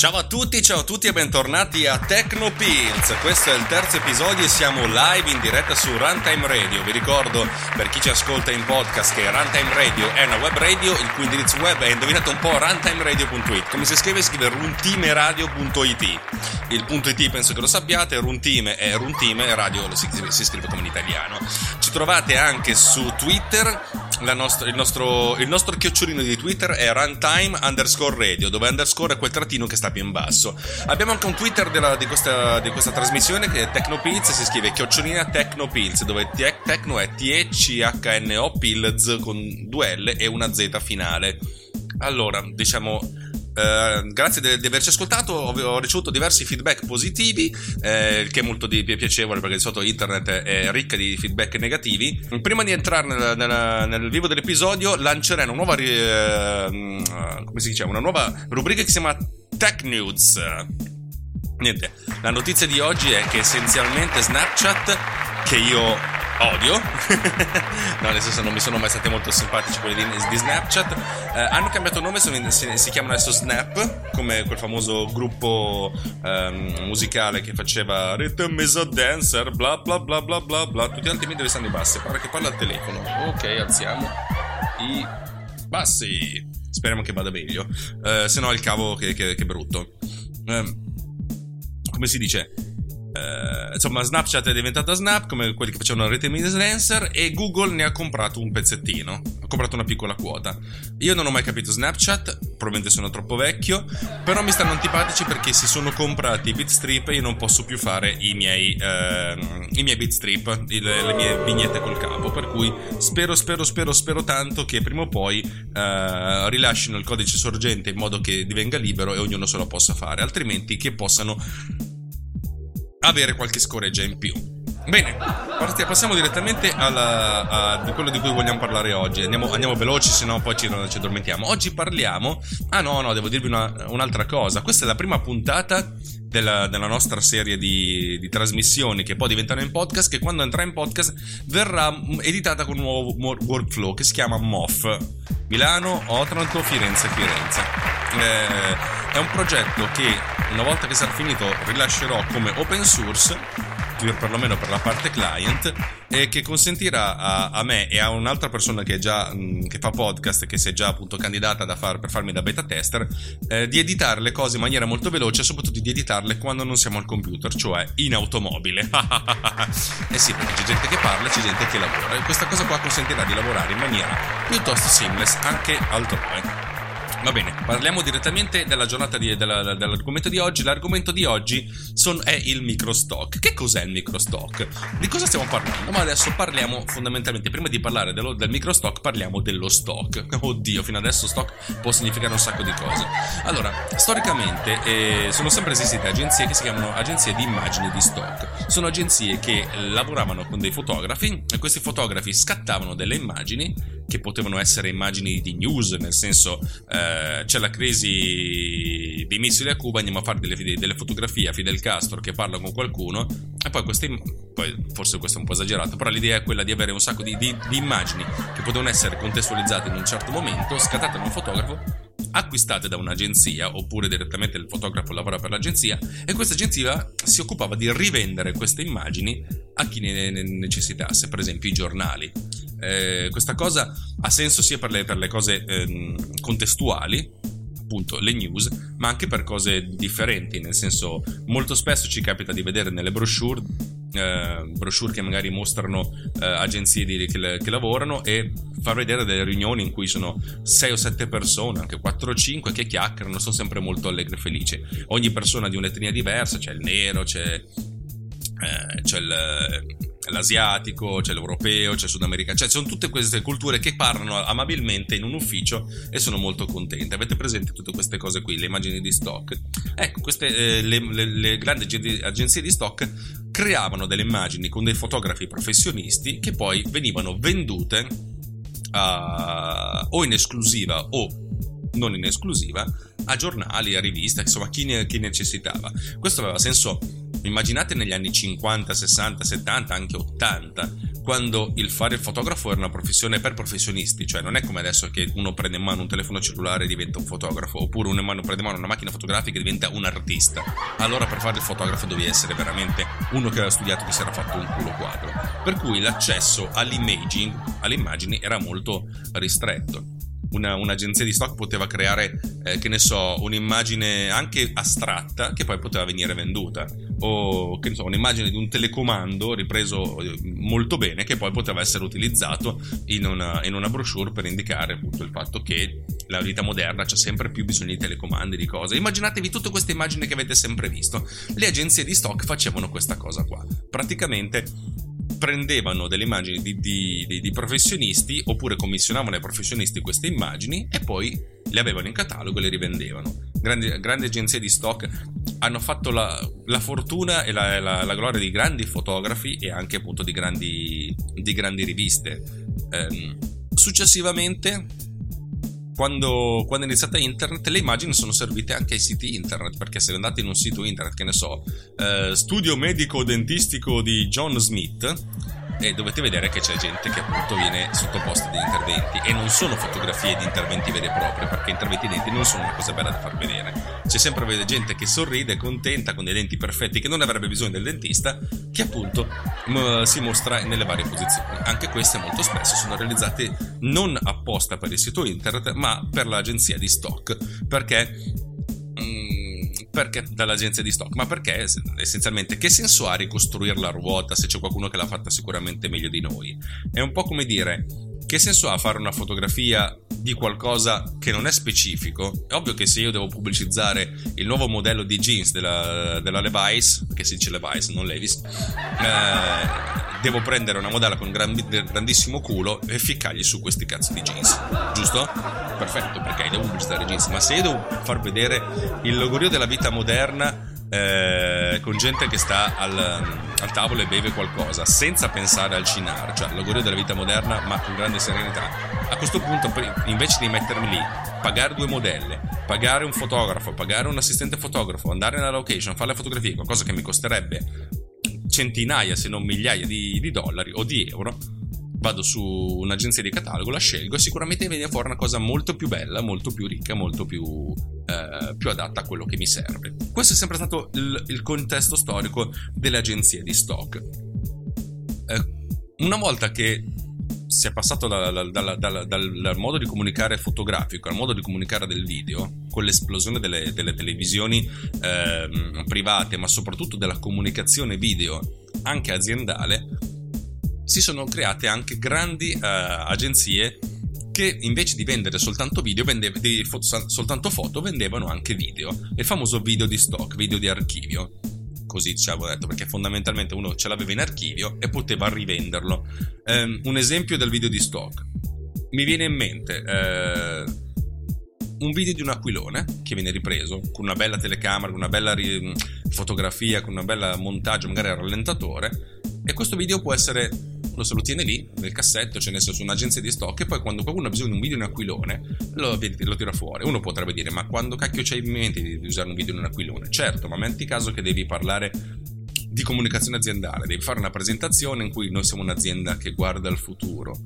Ciao a tutti, ciao a tutti e bentornati a Techno Pills. Questo è il terzo episodio e siamo live in diretta su Runtime Radio. Vi ricordo per chi ci ascolta in podcast che Runtime Radio è una web radio il cui indirizzo web è indovinato un po' runtimeradio.it. Come si scrive? Scrive runtimeradio.it. Il punto .it penso che lo sappiate, runtime è runtime, radio si, si scrive come in italiano. Ci trovate anche su Twitter nostra, il, nostro, il, nostro, chiocciolino di Twitter è runtime underscore radio, dove underscore è quel trattino che sta più in basso. Abbiamo anche un Twitter della, di, questa, di, questa, trasmissione che è Tecnopills, si scrive chiocciolina Tecnopills, dove Tecno è T-E-C-H-N-O Pills con due L e una Z finale. Allora, diciamo eh, grazie di, averci ascoltato, ho, ricevuto diversi feedback positivi, eh, il che è molto di, piacevole perché di solito internet è ricca di feedback negativi. Prima di entrare nel, nel, nel vivo dell'episodio lancerei una nuova, eh, come si dice, una nuova rubrica che si chiama Tech News. Niente, la notizia di oggi è che essenzialmente Snapchat, che io odio, no nel senso non mi sono mai stati molto simpatici quelli di, di Snapchat, eh, hanno cambiato nome, sono, si, si, chiamano adesso Snap, come quel famoso gruppo um, musicale che faceva Rhythm is a dancer, bla bla bla bla bla bla, tutti gli altri video stanno i bassi, pare che parla al telefono, ok alziamo i bassi, speriamo che vada meglio, uh, se no il cavo che, che, che brutto. Um, come si dice? Uh, insomma, Snapchat è diventata Snap come quelli che facevano rete influencer e Google ne ha comprato un pezzettino, ha comprato una piccola quota. Io non ho mai capito Snapchat, probabilmente sono troppo vecchio, però mi stanno antipatici perché si sono comprati i bitstrip e io non posso più fare i miei, uh, i miei bitstrip, il, le mie vignette col capo, per cui spero, spero, spero, spero tanto che prima o poi uh, rilascino il codice sorgente in modo che divenga libero e ognuno se lo possa fare, altrimenti che possano avere qualche scoreggia in più. Bene, passiamo direttamente alla, a, di quello di cui vogliamo parlare oggi. Andiamo, andiamo veloci, se no poi ci, ci, addormentiamo. Oggi parliamo. Ah, no, no, devo dirvi una, un'altra cosa. Questa è la prima puntata della, della nostra serie di, di, trasmissioni che poi diventano in podcast. Che quando entrerà in podcast verrà editata con un nuovo workflow che si chiama MOF Milano, Otranto, Firenze, Firenze. Eh, è un progetto che una volta che sarà finito rilascerò come open source perlomeno per la parte client e che consentirà a, a me e a un'altra persona che, già, mh, che fa podcast che si è già appunto candidata far, per farmi da beta tester eh, di editare le cose in maniera molto veloce e soprattutto di editarle quando non siamo al computer cioè in automobile. Eh sì perché c'è gente che parla e c'è gente che lavora e questa cosa qua consentirà di lavorare in maniera piuttosto seamless anche altrove Va bene, parliamo direttamente della giornata di, della, dell'argomento di oggi. L'argomento di oggi son, è il microstock. Che cos'è il microstock? Di cosa stiamo parlando? Ma adesso parliamo fondamentalmente, prima di parlare dello, del microstock, parliamo dello stock. Oddio, fino adesso stock può significare un sacco di cose. Allora, storicamente eh, sono sempre esistite agenzie che si chiamano agenzie di immagini di stock. Sono agenzie che lavoravano con dei fotografi e questi fotografi scattavano delle immagini che potevano essere immagini di news, nel senso eh, c'è la crisi dei missili a Cuba, andiamo a fare delle, delle, fotografie a Fidel Castro che parla con qualcuno e poi queste, poi forse questo è un po' esagerato, però l'idea è quella di avere un sacco di, di, di immagini che potevano essere contestualizzate in un certo momento, scattate da un fotografo acquistate da un'agenzia oppure direttamente il fotografo lavora per l'agenzia e questa agenzia si occupava di rivendere queste immagini a chi ne necessitasse, per esempio i giornali. Eh, questa cosa ha senso sia per le, per le cose eh, contestuali, appunto le news, ma anche per cose differenti, nel senso molto spesso ci capita di vedere nelle brochure eh, brochure che magari mostrano eh, agenzie di, che, che, lavorano e far vedere delle riunioni in cui sono 6 o 7 persone, anche 4 o 5 che chiacchierano, sono sempre molto allegre e felici. Ogni persona di un'etnia diversa, c'è il nero, c'è, eh, c'è il l'asiatico, c'è l'europeo, c'è il sudamericano, cioè sono tutte queste culture che parlano amabilmente in un ufficio e sono molto contente. Avete presente tutte queste cose qui, le immagini di stock? Ecco, queste, eh, le, le, le grandi agenzie di stock creavano delle immagini con dei fotografi professionisti che poi venivano vendute a, o in esclusiva o non in esclusiva a giornali, a riviste, insomma chi, ne, chi necessitava. Questo aveva senso Immaginate negli anni 50, 60, 70, anche 80, quando il fare il fotografo era una professione per professionisti, cioè non è come adesso che uno prende in mano un telefono cellulare e diventa un fotografo, oppure uno prende in mano una macchina fotografica e diventa un artista. Allora per fare il fotografo dovevi essere veramente uno che aveva studiato che si era fatto un culo quadro. Per cui l'accesso all'imaging, alle immagini era molto ristretto una, un'agenzia di stock poteva creare, eh, che ne so, un'immagine anche astratta che poi poteva venire venduta, o che ne so, un'immagine di un telecomando ripreso eh, molto bene che poi poteva essere utilizzato in una, in una brochure per indicare appunto il fatto che la vita moderna c'è sempre più bisogno di telecomandi, di cose. Immaginatevi tutte queste immagini che avete sempre visto. Le agenzie di stock facevano questa cosa qua. Praticamente prendevano delle immagini di, di, di, di, professionisti oppure commissionavano ai professionisti queste immagini e poi le avevano in catalogo e le rivendevano. Grandi, grandi agenzie di stock hanno fatto la, la fortuna e la, la, la, gloria di grandi fotografi e anche appunto di grandi, grandi riviste. Ehm, successivamente quando, quando, è iniziata internet, le immagini sono servite anche ai siti internet, perché se andate in un sito internet, che ne so, eh, studio medico dentistico di John Smith, e dovete vedere che c'è gente che appunto viene sottoposta a degli interventi. E non sono fotografie di interventi veri e propri perché interventi di denti non sono una cosa bella da far vedere. C'è sempre gente che sorride contenta con dei denti perfetti che non avrebbe bisogno del dentista che appunto m- si mostra nelle varie posizioni. Anche queste molto spesso sono realizzate non apposta per il sito internet ma per l'agenzia di stock perché perché dall'agenzia di stock, ma perché essenzialmente che senso ha ricostruire la ruota se c'è qualcuno che l'ha fatta sicuramente meglio di noi? È un po' come dire che senso ha fare una fotografia di qualcosa che non è specifico? È ovvio che se io devo pubblicizzare il nuovo modello di jeans della, della Levi's, che si dice Levi's, non Levis, eh, devo prendere una modella con gran, grandissimo culo e ficcargli su questi cazzo di jeans, giusto? Perfetto, perché devo pubblicizzare jeans, ma se io devo far vedere il logorio della vita moderna eh, con gente che sta al, al, tavolo e beve qualcosa senza pensare al cinar, cioè l'augurio della vita moderna ma con grande serenità. A questo punto invece di mettermi lì, pagare due modelle, pagare un fotografo, pagare un assistente fotografo, andare nella location, fare le fotografie, qualcosa che mi costerebbe centinaia se non migliaia di, di dollari o di euro, vado su un'agenzia di catalogo, la scelgo e sicuramente viene fuori una cosa molto più bella, molto più ricca, molto più, eh, più adatta a quello che mi serve. Questo è sempre stato il, il contesto storico delle agenzie di stock. Eh, una volta che si è passato da, da, da, dal, modo di comunicare fotografico al modo di comunicare del video, con l'esplosione delle, delle televisioni eh, private, ma soprattutto della comunicazione video anche aziendale, si sono create anche grandi uh, agenzie che invece di vendere soltanto video, vendeva, foto, soltanto foto, vendevano anche video. Il famoso video di stock, video di archivio. Così ci avevo detto, perché fondamentalmente uno ce l'aveva in archivio e poteva rivenderlo. Um, un esempio del video di stock. Mi viene in mente uh, un video di un aquilone che viene ripreso con una bella telecamera, con una bella ri- fotografia, con un bel montaggio, magari al rallentatore. E questo video può essere uno se lo tiene lì nel cassetto, ce ne sia su un'agenzia di stock e poi quando qualcuno ha bisogno di un video in aquilone lo, lo tira fuori. Uno potrebbe dire ma quando cacchio c'hai in mente di, di usare un video in un aquilone? Certo, ma metti caso che devi parlare di comunicazione aziendale, devi fare una presentazione in cui noi siamo un'azienda che guarda al futuro.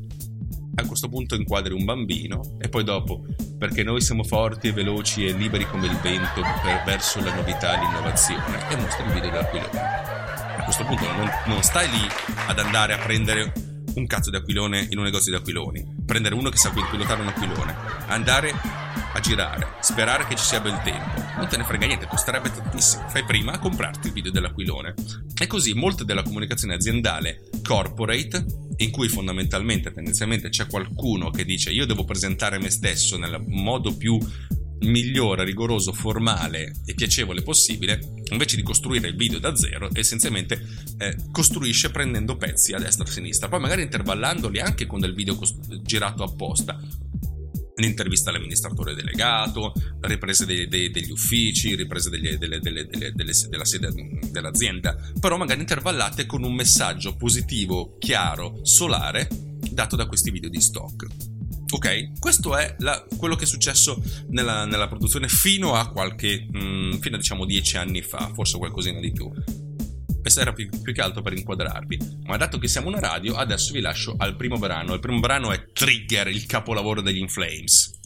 A questo punto inquadri un bambino e poi dopo, perché noi siamo forti veloci e liberi come il vento verso la novità e l'innovazione, e mostri il video dell'aquilone questo punto non, non stai lì ad andare a prendere un cazzo di aquilone in un negozio di aquiloni, prendere uno che sa pilotare un aquilone, andare a girare, sperare che ci sia bel tempo. Non te ne frega niente, costerebbe tantissimo. Fai prima a comprarti il video dell'aquilone. E così molta della comunicazione aziendale corporate, in cui fondamentalmente, tendenzialmente c'è qualcuno che dice io devo presentare me stesso nel modo più migliore, rigoroso, formale e piacevole possibile, invece di costruire il video da zero, essenzialmente eh, costruisce prendendo pezzi a destra e a sinistra, poi magari intervallandoli anche con del video cost- girato apposta. L'intervista all'amministratore delegato, riprese dei, dei, degli uffici, riprese delle, delle, delle, della sede dell'azienda, però magari intervallate con un messaggio positivo, chiaro, solare, dato da questi video di stock. Ok, questo è la, quello che è successo nella, nella produzione fino a qualche, mh, mm, fino a diciamo dieci anni fa, forse qualcosina di più. Questo era più, più, che altro per inquadrarvi. Ma dato che siamo una radio, adesso vi lascio al primo brano. Il primo brano è Trigger, il capolavoro degli Inflames.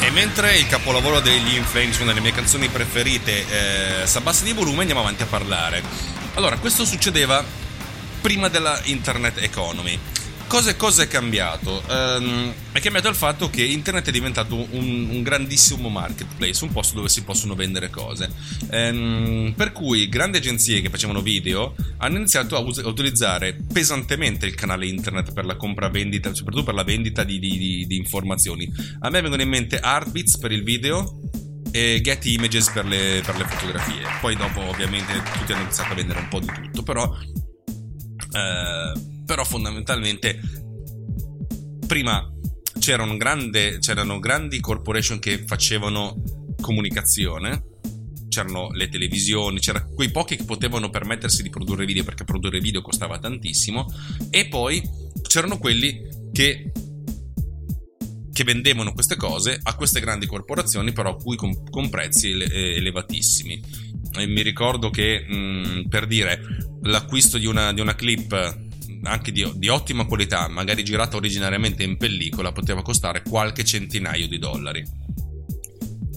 E mentre il capolavoro degli Inflames, una delle mie canzoni preferite, eh, si abbassa di volume, andiamo avanti a parlare. Allora, questo succedeva prima della internet economy. Cosa, cosa, è cambiato? Um, è cambiato il fatto che internet è diventato un, un, grandissimo marketplace, un posto dove si possono vendere cose. Um, per cui grandi agenzie che facevano video hanno iniziato a, us- a, utilizzare pesantemente il canale internet per la compra-vendita, soprattutto per la vendita di, di, di, di informazioni. A me vengono in mente Artbeats per il video, e Get Images per le, per le, fotografie. Poi dopo ovviamente tutti hanno iniziato a vendere un po' di tutto, però eh, però fondamentalmente prima c'erano, grande, c'erano grandi corporation che facevano comunicazione c'erano le televisioni, c'erano quei pochi che potevano permettersi di produrre video perché produrre video costava tantissimo e poi c'erano quelli che, che vendevano queste cose a queste grandi corporazioni però cui con, con prezzi ele, elevatissimi. E mi ricordo che mh, mm, per dire l'acquisto di una, di una clip anche di, di, ottima qualità, magari girata originariamente in pellicola, poteva costare qualche centinaio di dollari.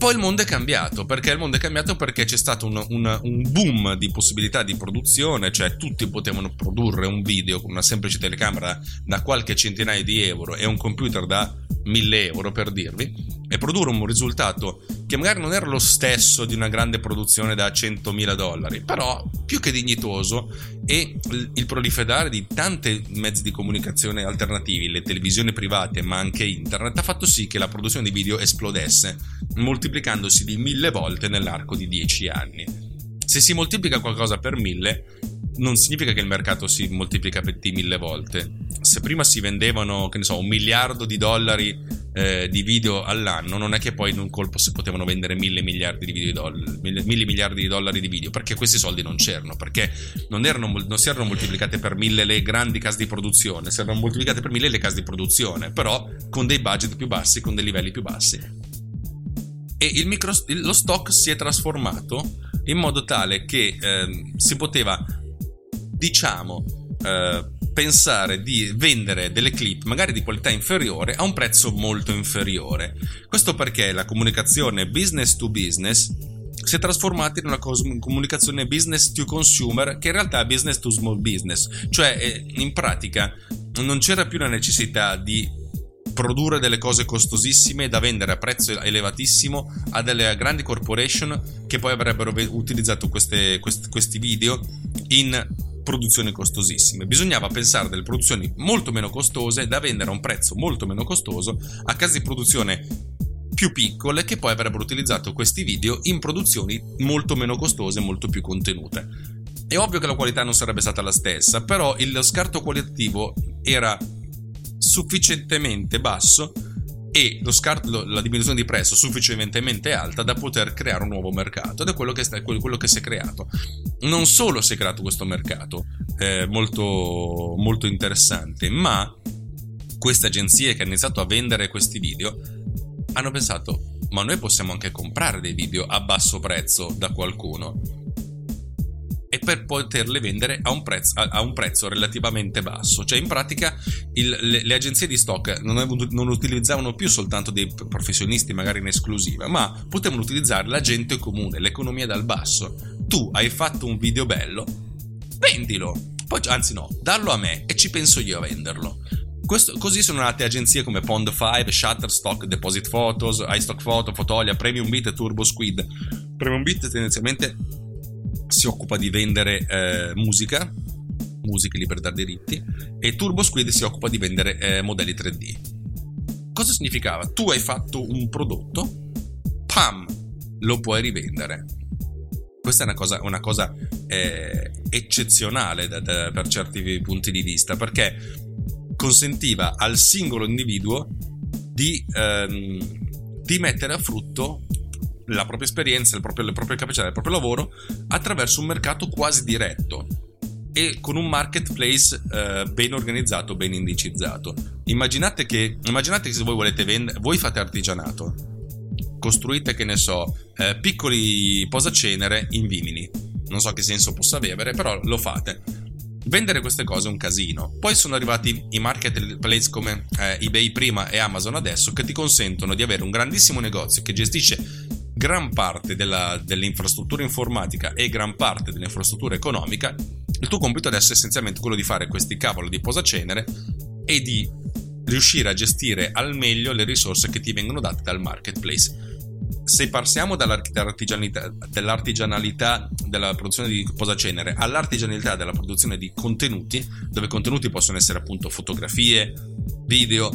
Poi il mondo è cambiato, perché il mondo è cambiato perché c'è stato un, un, un boom di possibilità di produzione, cioè tutti potevano produrre un video con una semplice telecamera da qualche centinaio di euro e un computer da 1000 euro per dirvi, e produrre un risultato che magari non era lo stesso di una grande produzione da 100.000 dollari, però più che dignitoso e il proliferare di tanti mezzi di comunicazione alternativi, le televisioni private ma anche internet, ha fatto sì che la produzione di video esplodesse, moltiplicandosi di mille volte nell'arco di 10 anni. Se si moltiplica qualcosa per mille, non significa che il mercato si moltiplica di mille volte. Se prima si vendevano, che ne so, un miliardo di dollari eh, di video all'anno, non è che poi in un colpo si potevano vendere mille miliardi di, video di dollari, mille, mille miliardi di dollari di video, perché questi soldi non c'erano, perché non, erano, non si erano moltiplicate per mille le grandi case di produzione, si erano moltiplicate per mille le case di produzione, però con dei budget più bassi, con dei livelli più bassi. E micro, lo stock si è trasformato in modo tale che eh, si poteva diciamo, eh, pensare di vendere delle clip magari di qualità inferiore a un prezzo molto inferiore. Questo perché la comunicazione business to business si è trasformata in una comunicazione business to consumer che in realtà è business to small business, cioè eh, in pratica non c'era più la necessità di produrre delle cose costosissime da vendere a prezzo elevatissimo a delle grandi corporation che poi avrebbero utilizzato queste, questi, questi video in produzioni costosissime. Bisognava pensare delle produzioni molto meno costose da vendere a un prezzo molto meno costoso a case di produzione più piccole che poi avrebbero utilizzato questi video in produzioni molto meno costose e molto più contenute. È ovvio che la qualità non sarebbe stata la stessa, però il scarto qualitativo era sufficientemente basso e scar- la diminuzione di prezzo sufficientemente alta da poter creare un nuovo mercato ed è quello che, sta, quello che si è creato. Non solo si è creato questo mercato eh, molto, molto interessante, ma queste agenzie che hanno iniziato a vendere questi video hanno pensato ma noi possiamo anche comprare dei video a basso prezzo da qualcuno e per poterle vendere a un prezzo, a, un prezzo relativamente basso. Cioè, in pratica, il, le, le, agenzie di stock non, non, utilizzavano più soltanto dei professionisti, magari in esclusiva, ma potevano utilizzare la gente comune, l'economia dal basso. Tu hai fatto un video bello, vendilo poi, anzi no, dallo a me e ci penso io a venderlo. Questo, così sono nate agenzie come Pond5, Shutterstock, Deposit Photos, iStock Photo, Fotolia, Premium Beat e Turbo Squid. Premium Beat tendenzialmente si occupa di vendere eh, musica, musiche libere da diritti, e Turbo Squid si occupa di vendere eh, modelli 3D. Cosa significava? Tu hai fatto un prodotto, pam, lo puoi rivendere. Questa è una cosa, una cosa eh, eccezionale da, da, per certi punti di vista, perché consentiva al singolo individuo di, ehm, di mettere a frutto la propria esperienza, proprio, le proprie capacità, il proprio lavoro attraverso un mercato quasi diretto e con un marketplace eh, ben organizzato, ben indicizzato. Immaginate che, immaginate che se voi volete vendere, voi fate artigianato, costruite, che ne so, eh, piccoli posacenere in vimini. Non so che senso possa avere, però lo fate vendere queste cose è un casino. Poi sono arrivati i marketplace come eh, eBay prima e Amazon adesso che ti consentono di avere un grandissimo negozio che gestisce gran parte della, dell'infrastruttura informatica e gran parte dell'infrastruttura economica. Il tuo compito adesso è essenzialmente quello di fare questi cavoli di posacenere e di riuscire a gestire al meglio le risorse che ti vengono date dal marketplace se passiamo dall'artigianalità, dell'artigianalità della produzione di posacenere all'artigianalità della produzione di contenuti, dove contenuti possono essere appunto fotografie, video,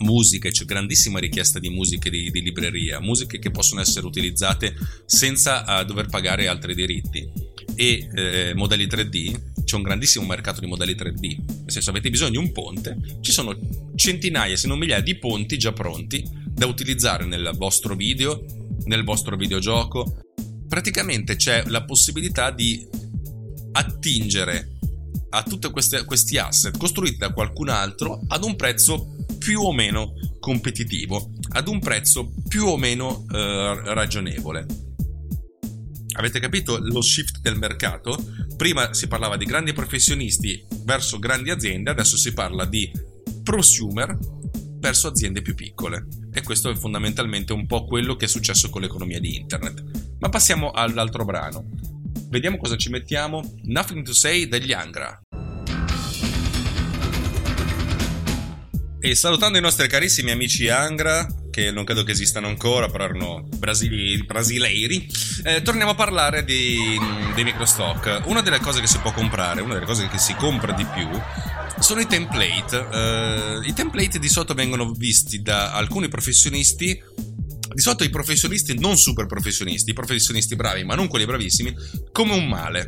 musiche, c'è grandissima richiesta di musiche di, di libreria, musiche che possono essere utilizzate senza uh, dover pagare altri diritti e eh, modelli 3D, c'è un grandissimo mercato di modelli 3D, nel senso avete bisogno di un ponte, ci sono centinaia se non migliaia di ponti già pronti da utilizzare nel vostro video, nel vostro videogioco. Praticamente c'è la possibilità di attingere a tutti questi asset costruiti da qualcun altro ad un prezzo più o meno competitivo, ad un prezzo più o meno eh, ragionevole. Avete capito lo shift del mercato? Prima si parlava di grandi professionisti verso grandi aziende, adesso si parla di prosumer verso aziende più piccole. E questo è fondamentalmente un po' quello che è successo con l'economia di internet. Ma passiamo all'altro brano. Vediamo cosa ci mettiamo. Nothing to Say degli Angra. E salutando i nostri carissimi amici Angra, che non credo che esistano ancora, però erano brasileiri, eh, torniamo a parlare di, di microstock. Una delle cose che si può comprare, una delle cose che si compra di più, sono i template. Uh, I template di solito vengono visti da alcuni professionisti. Di solito i professionisti non super professionisti, i professionisti bravi, ma non quelli bravissimi, come un male.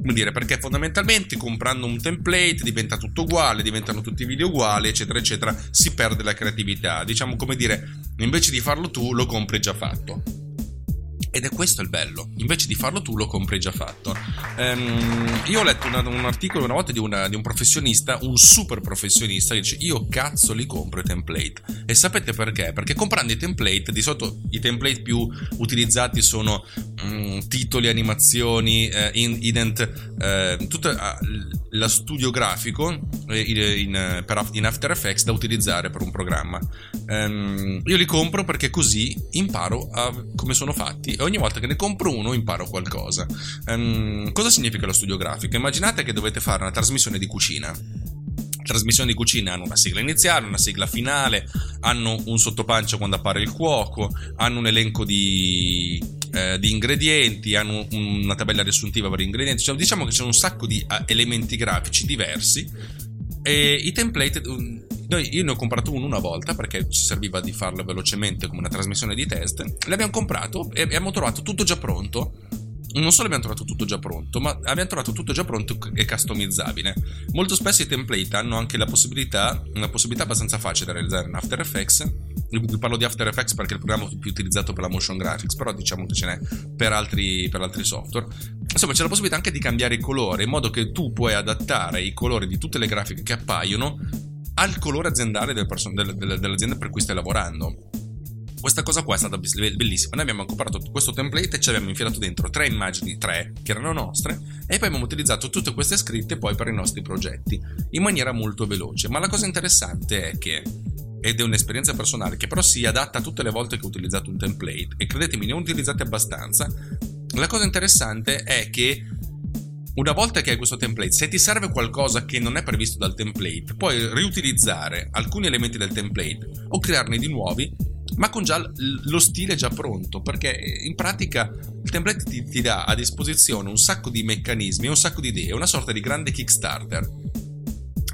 Come dire, perché fondamentalmente comprando un template diventa tutto uguale, diventano tutti i video uguali, eccetera, eccetera, si perde la creatività. Diciamo come dire, invece di farlo tu, lo compri già fatto. Ed è questo il bello, invece di farlo tu lo compri già fatto. Um, io ho letto una, un articolo una volta di, una, di, un professionista, un super professionista, che dice io cazzo li compro i template. E sapete perché? Perché comprando i template, di solito i template più utilizzati sono um, titoli, animazioni, eh, ident, eh, tutto uh, lo studio grafico eh, in, in, After Effects da utilizzare per un programma. Um, io li compro perché così imparo come sono fatti e ogni volta che ne compro uno imparo qualcosa. Um, cosa significa lo studio grafico? Immaginate che dovete fare una trasmissione di cucina. Trasmissioni di cucina hanno una sigla iniziale, una sigla finale, hanno un sottopancia quando appare il cuoco, hanno un elenco di, eh, di ingredienti, hanno una tabella riassuntiva per gli ingredienti. Cioè, diciamo che c'è un sacco di uh, elementi grafici diversi e i template noi, io ne ho comprato uno una volta perché ci serviva di farlo velocemente come una trasmissione di test. L'abbiamo comprato e abbiamo trovato tutto già pronto. Non solo abbiamo trovato tutto già pronto, ma abbiamo trovato tutto già pronto e customizzabile. Molto spesso i template hanno anche la possibilità, una possibilità abbastanza facile da realizzare in After Effects. Io parlo di After Effects perché è il programma più utilizzato per la motion graphics, però diciamo che ce n'è per altri, per altri software. Insomma, c'è la possibilità anche di cambiare i colori, in modo che tu puoi adattare i colori di tutte le grafiche che appaiono al colore aziendale del person- del, del, dell'azienda per cui stai lavorando. Questa cosa qua è stata bellissima. Noi abbiamo comprato questo template e ci abbiamo infilato dentro tre immagini, tre che erano nostre, e poi abbiamo utilizzato tutte queste scritte poi per i nostri progetti in maniera molto veloce. Ma la cosa interessante è che ed è un'esperienza personale che però si adatta tutte le volte che ho utilizzato un template e credetemi ne ho utilizzati abbastanza la cosa interessante è che una volta che hai questo template, se ti serve qualcosa che non è previsto dal template, puoi riutilizzare alcuni elementi del template o crearne di nuovi, ma con già lo stile già pronto, perché in pratica il template ti, ti dà a disposizione un sacco di meccanismi, un sacco di idee, una sorta di grande Kickstarter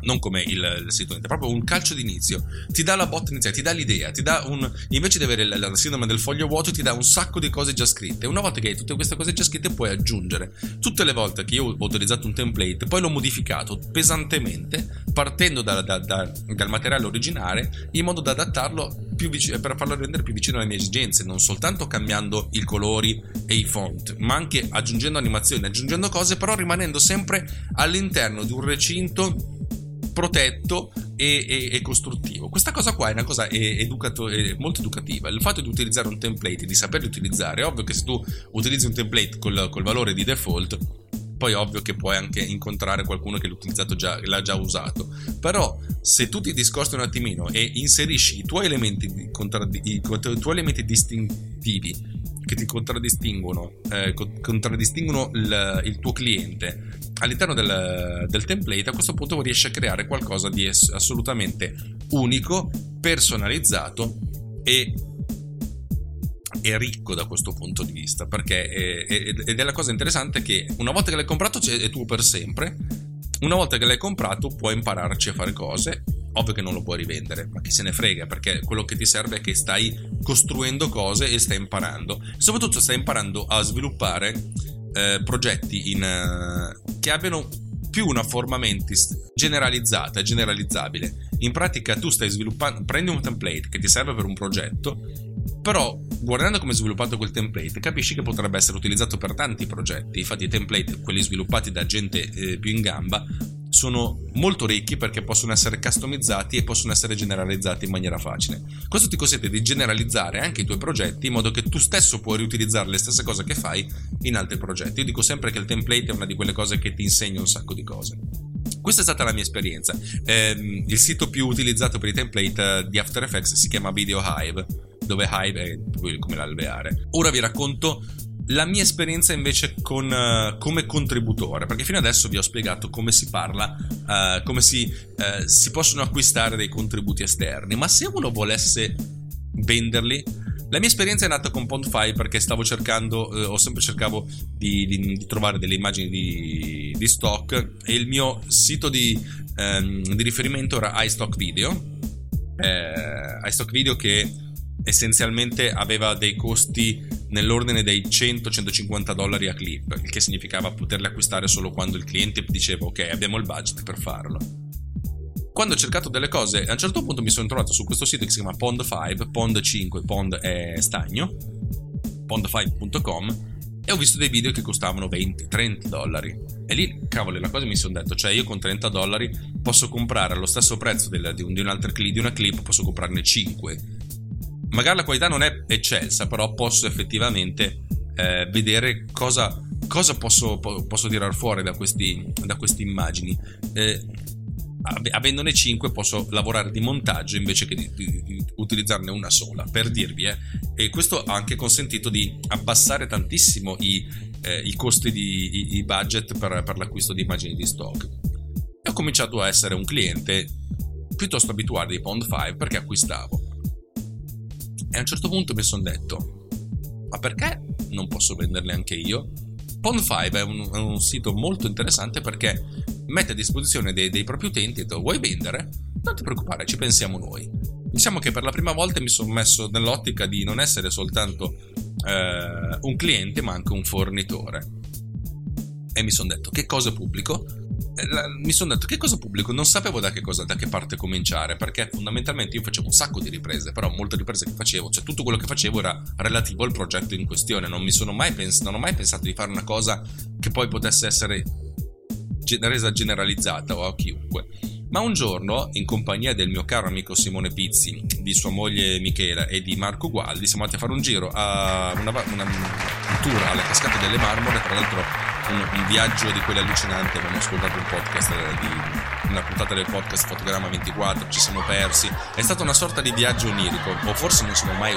non come il, il sito è proprio un calcio d'inizio. Ti dà la botta iniziale, ti dà l'idea, ti dà un. invece di avere la, la sindrome del foglio vuoto, ti dà un sacco di cose già scritte. Una volta che hai tutte queste cose già scritte, puoi aggiungere. Tutte le volte che io ho utilizzato un template, poi l'ho modificato pesantemente, partendo da, da, da, dal materiale originale, in modo da adattarlo vicino, per farlo rendere più vicino alle mie esigenze, non soltanto cambiando i colori e i font, ma anche aggiungendo animazioni, aggiungendo cose, però rimanendo sempre all'interno di un recinto protetto e, e, e, costruttivo. Questa cosa qua è una cosa educato, molto educativa. Il fatto di utilizzare un template, di saperli utilizzare, è ovvio che se tu utilizzi un template col, col valore di default, poi ovvio che puoi anche incontrare qualcuno che già, l'ha già usato. Però se tu ti discosti un attimino e inserisci i tuoi elementi, i, i, i tuoi elementi distintivi che ti contraddistinguono, eh, contraddistinguono il, il, tuo cliente all'interno del, del, template, a questo punto riesci a creare qualcosa di assolutamente unico, personalizzato e, e ricco da questo punto di vista. Perché è, è, ed è la cosa interessante che una volta che l'hai comprato è tuo per sempre. Una volta che l'hai comprato puoi impararci a fare cose ovvio che non lo puoi rivendere, ma chi se ne frega, perché quello che ti serve è che stai costruendo cose e stai imparando. Soprattutto stai imparando a sviluppare eh, progetti in, uh, che abbiano più una forma mentis generalizzata generalizzabile. In pratica tu stai sviluppando, prendi un template che ti serve per un progetto, però guardando come è sviluppato quel template capisci che potrebbe essere utilizzato per tanti progetti. Infatti i template, quelli sviluppati da gente eh, più in gamba, sono molto ricchi perché possono essere customizzati e possono essere generalizzati in maniera facile. Questo ti consente di generalizzare anche i tuoi progetti in modo che tu stesso puoi riutilizzare le stesse cose che fai in altri progetti. Io dico sempre che il template è una di quelle cose che ti insegna un sacco di cose. Questa è stata la mia esperienza. Eh, il sito più utilizzato per i template eh, di After Effects si chiama Video Hive, dove Hive è come l'alveare. Ora vi racconto la mia esperienza invece con, uh, come contributore, perché fino adesso vi ho spiegato come si parla, uh, come si, uh, si, possono acquistare dei contributi esterni, ma se uno volesse venderli, la mia esperienza è nata con Pond5 perché stavo cercando, ho sempre cercato di, di, di, trovare delle immagini di, di, stock e il mio sito di, di riferimento era iStock Video, eh, iStock Video che essenzialmente aveva dei costi nell'ordine dei 100-150 dollari a clip, il che significava poterle acquistare solo quando il cliente diceva ok abbiamo il budget per farlo. Quando ho cercato delle cose, a un certo punto mi sono trovato su questo sito che si chiama Pond5, Pond 5, Pond è stagno, pond5.com e ho visto dei video che costavano 20-30 dollari. E lì, cavolo, la cosa mi sono detto, cioè io con 30 dollari posso comprare allo stesso prezzo di, un, di, un clip, di una clip, posso comprarne 5 magari la qualità non è eccelsa, però posso effettivamente eh, vedere cosa, cosa posso, po- posso, tirar fuori da, questi, da queste immagini. Eh, avendone 5 posso lavorare di montaggio invece che di, di, di utilizzarne una sola per dirvi eh. e questo ha anche consentito di abbassare tantissimo i, eh, i costi di i, i budget per, per, l'acquisto di immagini di stock e ho cominciato a essere un cliente piuttosto abituato di Pond 5 perché acquistavo e a un certo punto mi sono detto, ma perché non posso venderle anche io? Pond5 è un, è un, sito molto interessante perché mette a disposizione dei, dei propri utenti e detto, vuoi vendere? Non ti preoccupare, ci pensiamo noi. Diciamo che per la prima volta mi sono messo nell'ottica di non essere soltanto eh, un cliente ma anche un fornitore. E mi sono detto, che cosa pubblico? Mi sono detto che cosa pubblico? Non sapevo da che, cosa, da che parte cominciare perché fondamentalmente io facevo un sacco di riprese però molte riprese che facevo cioè tutto quello che facevo era relativo al progetto in questione. Non mi sono mai, pens- non ho mai pensato di fare una cosa che poi potesse essere resa generalizzata o a chiunque. Ma un giorno, in compagnia del mio caro amico Simone Pizzi, di sua moglie Michela e di Marco Gualdi, siamo andati a fare un giro a una, una, un tour alle cascate delle Marmore, tra l'altro un, un viaggio di quelli allucinanti, abbiamo ascoltato un podcast di una puntata del podcast Fotogramma 24, ci siamo persi, è stata una sorta di viaggio onirico, o forse non siamo mai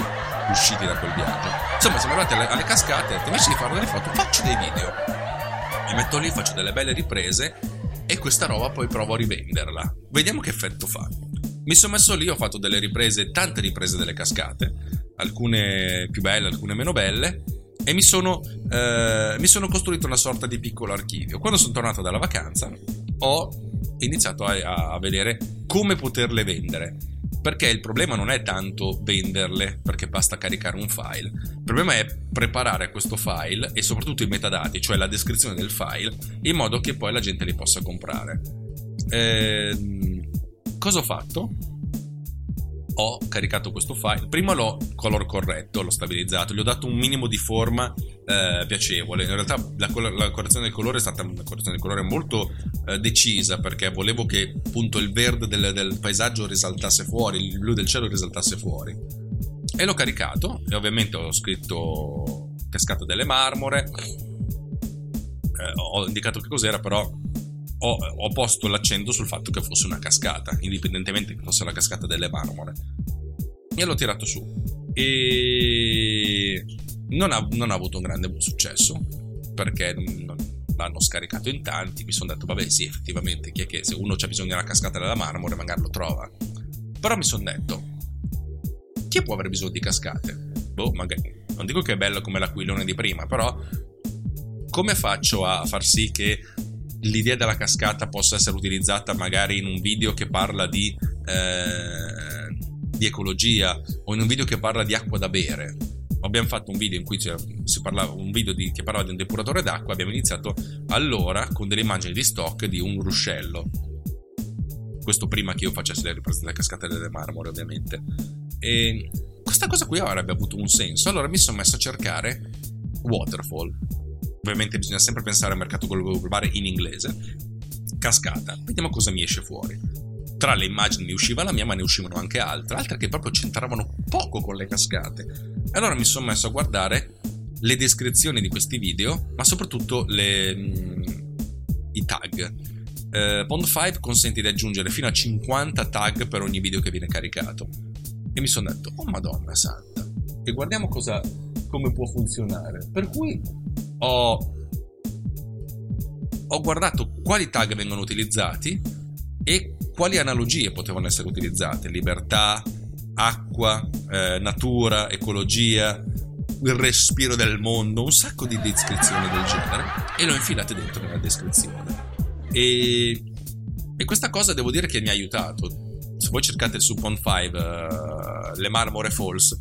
usciti da quel viaggio. Insomma, siamo arrivati alle, alle cascate invece di fare delle foto faccio dei video Mi metto lì, faccio delle belle riprese e questa roba poi provo a rivenderla. Vediamo che effetto fa. Mi sono messo lì, ho fatto delle riprese, tante riprese delle cascate, alcune più belle, alcune meno belle, e mi sono, eh, mi sono costruito una sorta di piccolo archivio. Quando sono tornato dalla vacanza ho iniziato a, a vedere come poterle vendere perché il problema non è tanto venderle perché basta caricare un file, il problema è preparare questo file e soprattutto i metadati, cioè la descrizione del file, in modo che poi la gente li possa comprare. Eh, cosa ho fatto? Ho caricato questo file. Prima l'ho color corretto, l'ho stabilizzato, gli ho dato un minimo di forma eh, piacevole. In realtà la, la, correzione del colore è stata una correzione del colore molto eh, decisa perché volevo che appunto il verde del, del, paesaggio risaltasse fuori, il blu del cielo risaltasse fuori. E l'ho caricato e ovviamente ho scritto cascata delle marmore. Eh, ho indicato che cos'era, però ho, ho, posto l'accento sul fatto che fosse una cascata, indipendentemente che fosse la cascata delle marmore. E l'ho tirato su. E non ha, non ha avuto un grande successo, perché non, l'hanno scaricato in tanti. Mi sono detto, vabbè, sì, effettivamente, chi è che se uno ha bisogno della cascata della marmore, magari lo trova. Però mi sono detto, chi può avere bisogno di cascate? Boh, magari. Non dico che è bello come l'aquilone di prima, però come faccio a far sì che l'idea della cascata possa essere utilizzata magari in un video che parla di, eh, di ecologia o in un video che parla di acqua da bere. Abbiamo fatto un video in cui si parlava, un video di, che parlava di un depuratore d'acqua. Abbiamo iniziato allora con delle immagini di stock di un ruscello. Questo prima che io facessi le riprese delle cascate delle marmore, ovviamente. E questa cosa qui avrebbe avuto un senso. Allora mi sono messo a cercare waterfall ovviamente bisogna sempre pensare al mercato globale in inglese. Cascata, vediamo cosa mi esce fuori. Tra le immagini mi usciva la mia, ma ne uscivano anche altre, altre che proprio c'entravano poco con le cascate. Allora mi sono messo a guardare le descrizioni di questi video, ma soprattutto le, mm, i tag. Eh, Pond 5 consente di aggiungere fino a 50 tag per ogni video che viene caricato. E mi sono detto, oh madonna santa, e guardiamo cosa, come può funzionare. Per cui ho, ho guardato quali tag vengono utilizzati e quali analogie potevano essere utilizzate. Libertà, acqua, eh, natura, ecologia, il respiro del mondo, un sacco di descrizioni del genere e l'ho infilate dentro nella descrizione. E, e, questa cosa devo dire che mi ha aiutato. Se voi cercate su Pond 5 uh, le Marmore Falls,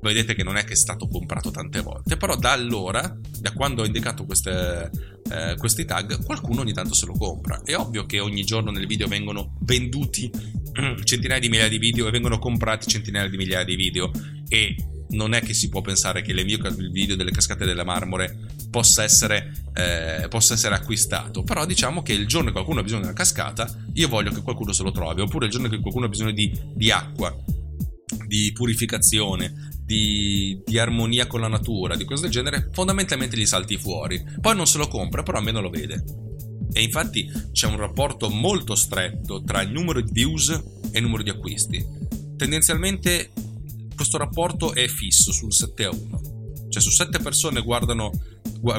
vedete che non è che è stato comprato tante volte, però da allora, da quando ho indicato queste, eh, questi tag, qualcuno ogni tanto se lo compra. È ovvio che ogni giorno nel video vengono venduti centinaia di migliaia di video e vengono comprati centinaia di migliaia di video e non è che si può pensare che mie, il video delle cascate delle marmore possa essere, eh, possa essere, acquistato. Però diciamo che il giorno che qualcuno ha bisogno di una cascata, io voglio che qualcuno se lo trovi. Oppure il giorno che qualcuno ha bisogno di, di acqua, di purificazione, di, di, armonia con la natura, di cose del genere, fondamentalmente gli salti fuori. Poi non se lo compra, però almeno lo vede. E infatti c'è un rapporto molto stretto tra il numero di views e il numero di acquisti. Tendenzialmente questo rapporto è fisso sul 7 a 1. Cioè su 7 persone guardano,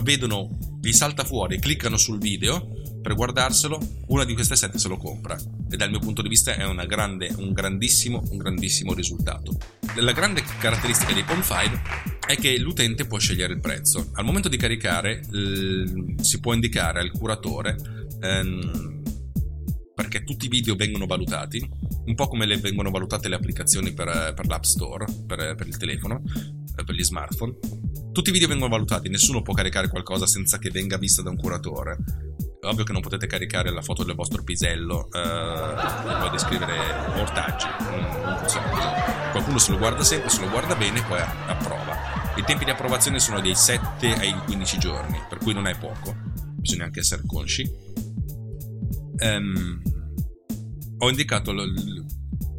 vedono, gli salta fuori, cliccano sul video per guardarselo, una di queste 7 se lo compra. E dal mio punto di vista è grande, un grandissimo, un grandissimo risultato. La grande caratteristica dei Pond 5 è che l'utente può scegliere il prezzo. Al momento di caricare si può indicare al curatore ehm, perché tutti i video vengono valutati, un po' come le vengono valutate le applicazioni per, per l'App Store, per, per il telefono, eh, per gli smartphone. Tutti i video vengono valutati, nessuno può caricare qualcosa senza che venga visto da un curatore ovvio che non potete caricare la foto del vostro pisello eh, poi descrivere ortaggi, non, non funziona così. Qualcuno se lo guarda sempre, se lo guarda bene, poi approva. I tempi di approvazione sono dai 7 ai 15 giorni, per cui non è poco, bisogna anche essere consci. Um, ho indicato l-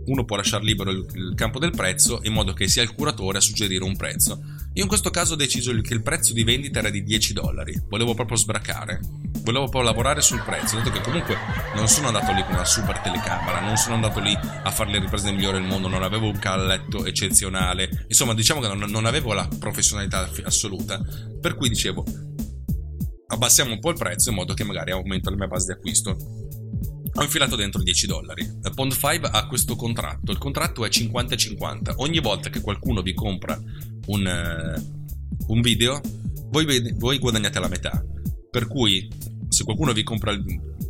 uno può lasciare libero il, il campo del prezzo in modo che sia il curatore a suggerire un prezzo. Io in questo caso ho deciso che il prezzo di vendita era di 10 dollari, volevo proprio sbracare. Volevo poi lavorare sul prezzo, dato che comunque non sono andato lì con una super telecamera, non sono andato lì a fare le riprese migliori del mondo, non avevo un calletto eccezionale, insomma diciamo che non, non avevo la professionalità assoluta, per cui dicevo abbassiamo un po' il prezzo in modo che magari aumenta la mia base di acquisto. Ho infilato dentro 10 dollari. Pond 5 ha questo contratto. Il contratto è 50-50. Ogni volta che qualcuno vi compra un, uh, un video, voi, voi, guadagnate la metà. Per cui, se qualcuno vi compra il,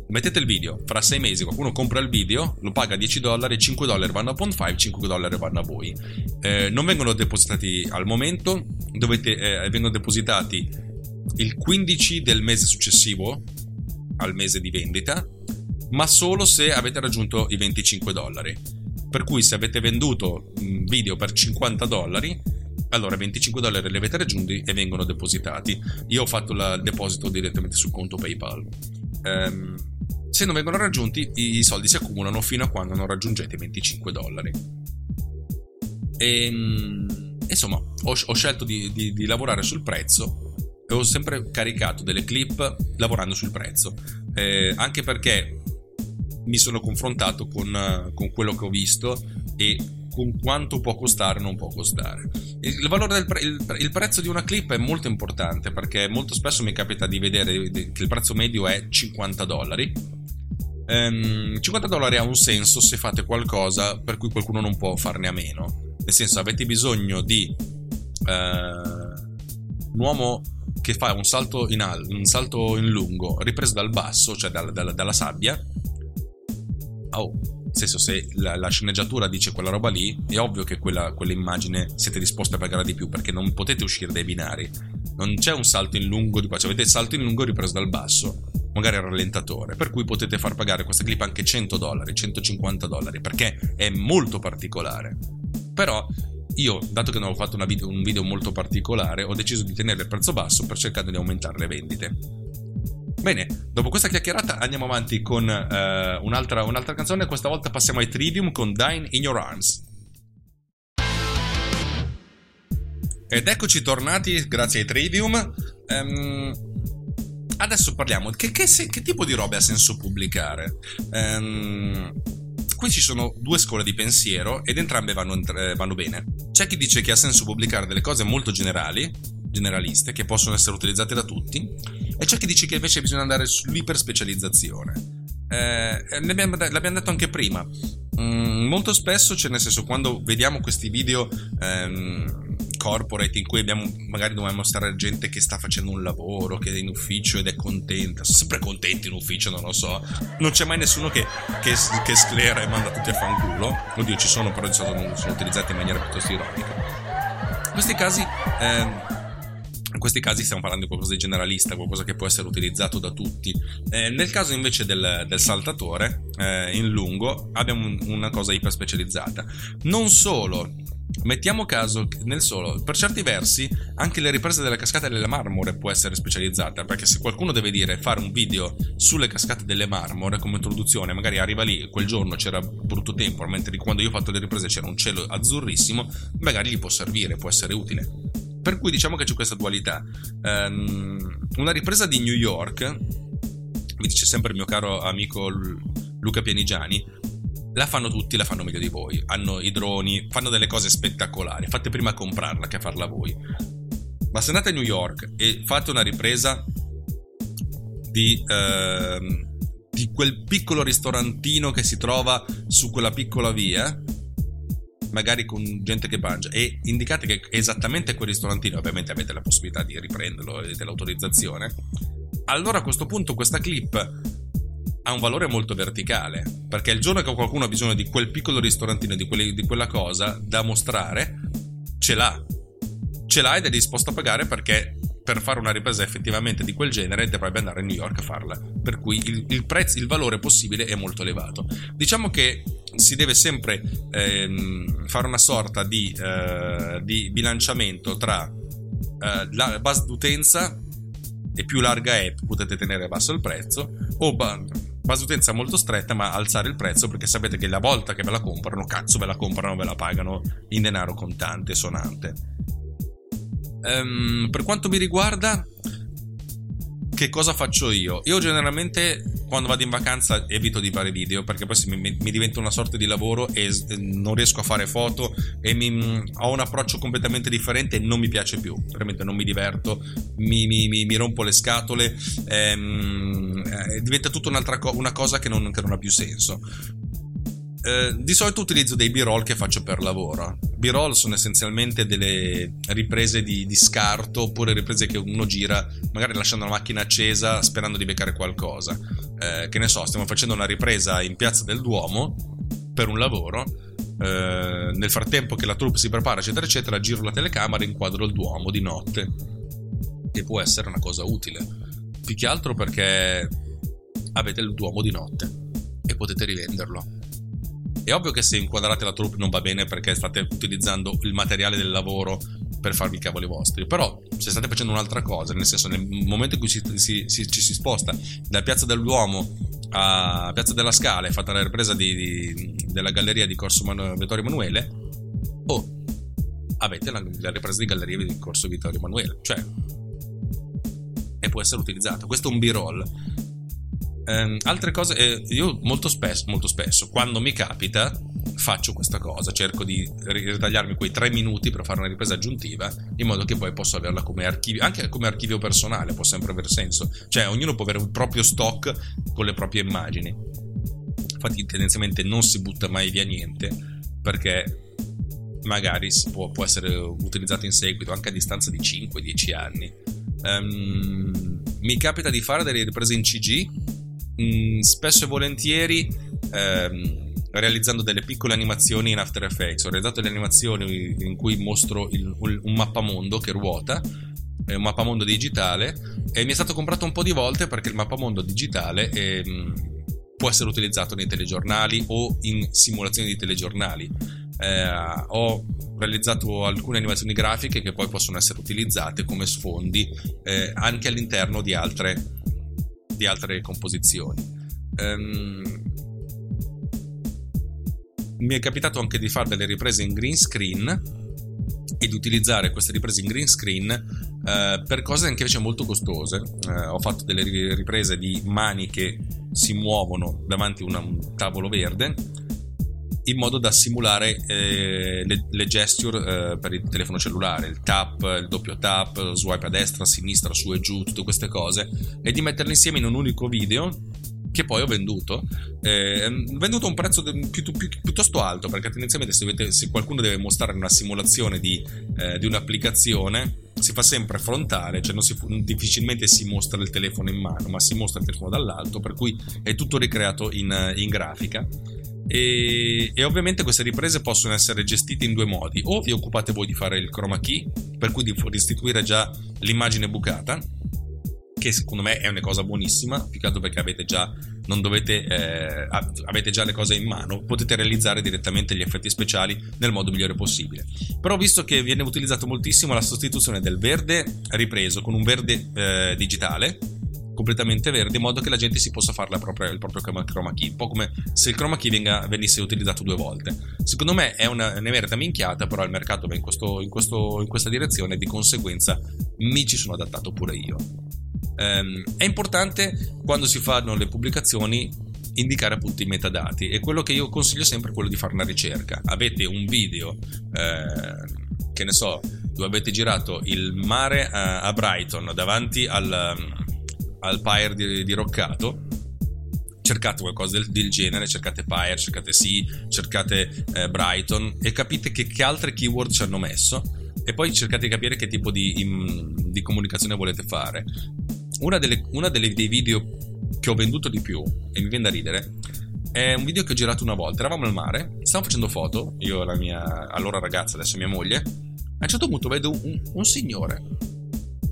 mettete il video, fra 6 mesi qualcuno compra il video, lo paga 10 dollari, 5 dollari vanno a Pond 5, 5 dollari vanno a voi. Eh, non vengono depositati al momento, dovete, eh, vengono depositati il 15 del mese successivo al mese di vendita, ma solo se avete raggiunto i 25 dollari. Per cui se avete venduto un video per 50 dollari, allora 25 dollari li avete raggiunti e vengono depositati. Io ho fatto il deposito direttamente sul conto PayPal. Um, se non vengono raggiunti, i soldi si accumulano fino a quando non raggiungete i 25 dollari. E, ehm, insomma, ho, ho scelto di, di, di lavorare sul prezzo e ho sempre caricato delle clip lavorando sul prezzo, eh, anche perché mi sono confrontato con, con, quello che ho visto e con quanto può costare o non può costare. Il, valore del pre- il, il, prezzo di una clip è molto importante perché molto spesso mi capita di vedere che il prezzo medio è 50 dollari. Um, 50 dollari ha un senso se fate qualcosa per cui qualcuno non può farne a meno. Nel senso, avete bisogno di uh, un uomo che fa un salto in, al- un salto in lungo ripreso dal basso, cioè dal, dal, dalla sabbia. Oh, nel senso, se la, la, sceneggiatura dice quella roba lì, è ovvio che quella, quell'immagine siete disposti a pagare di più perché non potete uscire dai binari. Non c'è un salto in lungo di qua, cioè avete il salto in lungo ripreso dal basso, magari al rallentatore, per cui potete far pagare questa clip anche 100 dollari, 150 dollari, perché è molto particolare. Però io, dato che non ho fatto video, un video molto particolare, ho deciso di tenere il prezzo basso per cercare di aumentare le vendite. Bene, dopo questa chiacchierata andiamo avanti con uh, un'altra, un'altra canzone. Questa volta passiamo ai Trivium con Dine in Your Arms. Ed eccoci tornati, grazie ai Trivium. Um, adesso parliamo. Che, che, che, tipo di robe ha senso pubblicare? Um, qui ci sono due scuole di pensiero ed entrambe vanno, eh, vanno bene. C'è chi dice che ha senso pubblicare delle cose molto generali, generaliste, che possono essere utilizzate da tutti, e c'è chi dice che invece bisogna andare sull'iperspecializzazione. Eh, l'abbiamo, l'abbiamo detto anche prima. Mm, molto spesso, cioè nel senso, quando vediamo questi video ehm, corporate in cui abbiamo, magari dobbiamo mostrare gente che sta facendo un lavoro, che è in ufficio ed è contenta. Sono sempre contenti in ufficio, non lo so. Non c'è mai nessuno che, che, che sclera e manda tutti a fanculo. Oddio, ci sono, però sono, sono utilizzati in maniera piuttosto ironica. In questi casi. Eh, in questi casi stiamo parlando di qualcosa di generalista, qualcosa che può essere utilizzato da tutti. Eh, nel caso invece del, del saltatore eh, in lungo abbiamo un, una cosa iper specializzata. Non solo Mettiamo caso nel solo, per certi versi anche le riprese delle cascate delle marmore può essere specializzata, perché se qualcuno deve dire fare un video sulle cascate delle marmore come introduzione, magari arriva lì, quel giorno c'era brutto tempo, mentre quando io ho fatto le riprese c'era un cielo azzurrissimo, magari gli può servire, può essere utile. Per cui diciamo che c'è questa dualità. Um, una ripresa di New York, mi dice sempre il mio caro amico Luca Pianigiani, la fanno tutti, la fanno meglio di voi. Hanno i droni, fanno delle cose spettacolari. Fate prima a comprarla che a farla voi. Ma se andate a New York e fate una ripresa di, ehm, di quel piccolo ristorantino che si trova su quella piccola via, magari con gente che mangia, e indicate che esattamente quel ristorantino, ovviamente avete la possibilità di riprenderlo e dell'autorizzazione, allora a questo punto questa clip ha un valore molto verticale, perché il giorno che qualcuno ha bisogno di quel piccolo ristorantino, di, quelli, di quella cosa da mostrare, ce l'ha. Ce l'ha ed è disposto a pagare perché per fare una ripresa effettivamente di quel genere dovrebbe andare a New York a farla. Per cui il, il, prezzo, il valore possibile è molto elevato. Diciamo che si deve sempre ehm, fare una sorta di, eh, di bilanciamento tra eh, la base d'utenza e più larga è potete tenere basso il prezzo o base utenza molto stretta, ma alzare il prezzo perché sapete che la volta che ve la comprano, cazzo, ve la comprano, ve la pagano in denaro contante, sonante. Um, per quanto mi riguarda, che cosa faccio io? Io generalmente quando vado in vacanza evito di fare video perché poi mi, mi diventa una sorta di lavoro e non riesco a fare foto e mi, ho un approccio completamente differente e non mi piace più, veramente non mi diverto, mi, mi, mi rompo le scatole, ehm, eh, diventa tutta un'altra co- una cosa che non, che non ha più senso. Eh, di solito utilizzo dei b-roll che faccio per lavoro. B-roll sono essenzialmente delle riprese di, di, scarto oppure riprese che uno gira magari lasciando la macchina accesa sperando di beccare qualcosa. Eh, che ne so, stiamo facendo una ripresa in piazza del Duomo per un lavoro. Eh, nel frattempo che la troupe si prepara, eccetera, eccetera, giro la telecamera e inquadro il Duomo di notte. E può essere una cosa utile. Più che altro perché avete il Duomo di notte e potete rivenderlo è ovvio che se inquadrate la troupe non va bene perché state utilizzando il materiale del lavoro per farvi i cavoli vostri. Però, se state facendo un'altra cosa, nel senso, nel momento in cui si, si, si, ci si sposta da Piazza del Duomo a Piazza della Scala e fatta la ripresa di, di, della galleria di Corso Man- Vittorio Emanuele, o oh, avete la, la, ripresa di galleria di Corso Vittorio Emanuele, cioè, e può essere utilizzato. Questo è un B-roll Um, altre cose, eh, io molto spesso, molto spesso, quando mi capita, faccio questa cosa, cerco di ritagliarmi quei tre minuti per fare una ripresa aggiuntiva, in modo che poi posso averla come archivio, anche come archivio personale, può sempre aver senso. Cioè, ognuno può avere un proprio stock con le proprie immagini. Infatti, tendenzialmente non si butta mai via niente, perché magari può, può, essere utilizzato in seguito anche a distanza di 5-10 anni. Um, mi capita di fare delle riprese in CG mh, mm, spesso e volentieri ehm, realizzando delle piccole animazioni in After Effects. Ho realizzato delle animazioni in cui mostro il, un mappamondo che ruota, è un mappamondo digitale e mi è stato comprato un po' di volte perché il mappamondo digitale è, mm, può essere utilizzato nei telegiornali o in simulazioni di telegiornali. Eh, ho realizzato alcune animazioni grafiche che poi possono essere utilizzate come sfondi eh, anche all'interno di altre di altre composizioni. Um, mi è capitato anche di fare delle riprese in green screen e di utilizzare queste riprese in green screen uh, per cose anche invece molto costose. Uh, ho fatto delle riprese di mani che si muovono davanti a un tavolo verde in modo da simulare eh, le, le, gesture eh, per il telefono cellulare, il tap, il doppio tap, swipe a destra, a sinistra, su e giù, tutte queste cose, e di metterle insieme in un unico video che poi ho venduto. Eh, venduto a un prezzo piuttosto alto perché tendenzialmente se, avete, se, qualcuno deve mostrare una simulazione di, eh, di, un'applicazione si fa sempre frontale, cioè si, difficilmente si mostra il telefono in mano, ma si mostra il telefono dall'alto, per cui è tutto ricreato in, in grafica. E, e, ovviamente queste riprese possono essere gestite in due modi. O vi occupate voi di fare il chroma key, per cui di restituire già l'immagine bucata, che secondo me è una cosa buonissima, più che altro perché avete già, dovete, eh, avete già le cose in mano, potete realizzare direttamente gli effetti speciali nel modo migliore possibile. Però visto che viene utilizzato moltissimo la sostituzione del verde ripreso con un verde eh, digitale, completamente verde in modo che la gente si possa fare propria, il proprio chroma key un po' come se il chroma key venga, venisse utilizzato due volte. Secondo me è una un'emerita minchiata però il mercato va in, questo, in, questo, in questa direzione e di conseguenza mi ci sono adattato pure io. Um, è importante quando si fanno le pubblicazioni indicare appunto i metadati e quello che io consiglio sempre è quello di fare una ricerca. Avete un video eh, che ne so dove avete girato il mare a Brighton davanti al, al Pyre di, di Roccato cercate qualcosa del, del, genere, cercate Pyre, cercate Sea, cercate eh, Brighton e capite che, che, altre keyword ci hanno messo e poi cercate di capire che tipo di, in, di comunicazione volete fare. Una, delle, una delle, dei video che ho venduto di più, e mi viene da ridere, è un video che ho girato una volta. Eravamo al mare, stavamo facendo foto, io e la mia allora ragazza, adesso mia moglie. A un certo punto vedo un, un signore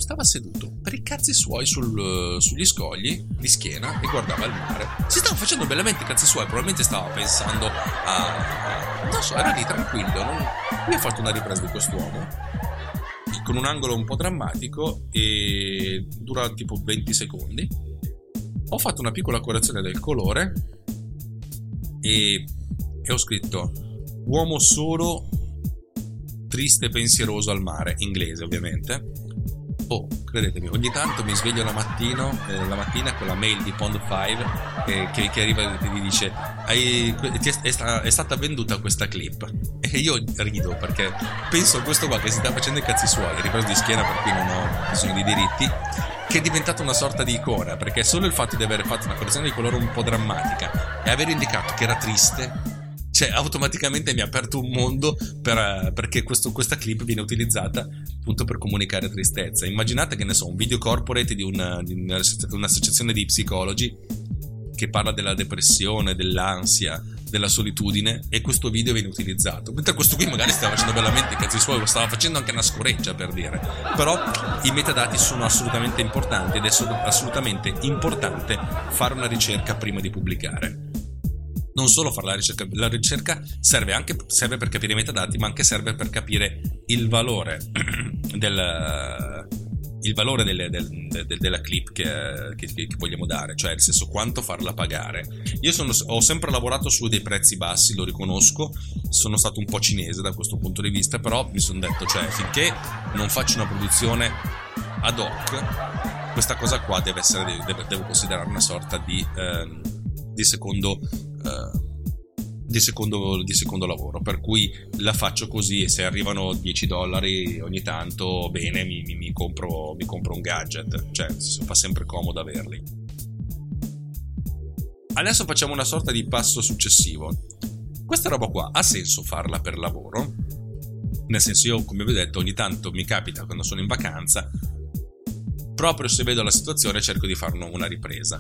stava seduto per i cazzi suoi sul, sugli scogli di schiena e guardava il mare. Si stava facendo bellamente i cazzi suoi, probabilmente stava pensando a. Non so, era lì tranquillo. Non... Io ho fatto una ripresa di quest'uomo con un angolo un po' drammatico e dura tipo 20 secondi. Ho fatto una piccola correzione del colore e, e ho scritto uomo solo triste e pensieroso al mare, inglese ovviamente Oh, credetemi, ogni tanto mi sveglio la, mattino, eh, la mattina con la mail di Pond 5 eh, che, che, arriva e mi dice è, è, stata venduta questa clip. E io rido perché penso a questo qua che si sta facendo i cazzi suoi, ripreso di schiena per cui non ho bisogno di diritti, che è diventata una sorta di icona, perché solo il fatto di aver fatto una collezione di colore un po' drammatica e aver indicato che era triste cioè automaticamente mi ha aperto un mondo per, eh, perché questo, questa clip viene utilizzata appunto per comunicare tristezza. Immaginate che ne so, un video corporate di, una, di un'associazione di psicologi che parla della depressione, dell'ansia, della solitudine e questo video viene utilizzato. Mentre questo qui magari stava facendo bellamente i cazzi suoi, stava facendo anche una scoreggia per dire. Però i metadati sono assolutamente importanti ed è assolutamente importante fare una ricerca prima di pubblicare non solo fare la ricerca, la ricerca serve anche serve per capire i metadati, ma anche serve per capire il valore del, il valore delle, del, de, della clip che, che, che, vogliamo dare, cioè nel senso quanto farla pagare. Io sono, ho sempre lavorato su dei prezzi bassi, lo riconosco, sono stato un po' cinese da questo punto di vista, però mi sono detto, cioè finché non faccio una produzione ad hoc, questa cosa qua deve essere, deve, devo considerare una sorta di, eh, di secondo eh, di, secondo, di secondo lavoro per cui la faccio così e se arrivano 10 dollari ogni tanto bene mi, mi, mi, compro, mi compro un gadget cioè fa sempre comodo averli. Adesso facciamo una sorta di passo successivo. Questa roba qua ha senso farla per lavoro? Nel senso io come vi ho detto ogni tanto mi capita quando sono in vacanza proprio se vedo la situazione cerco di farne una ripresa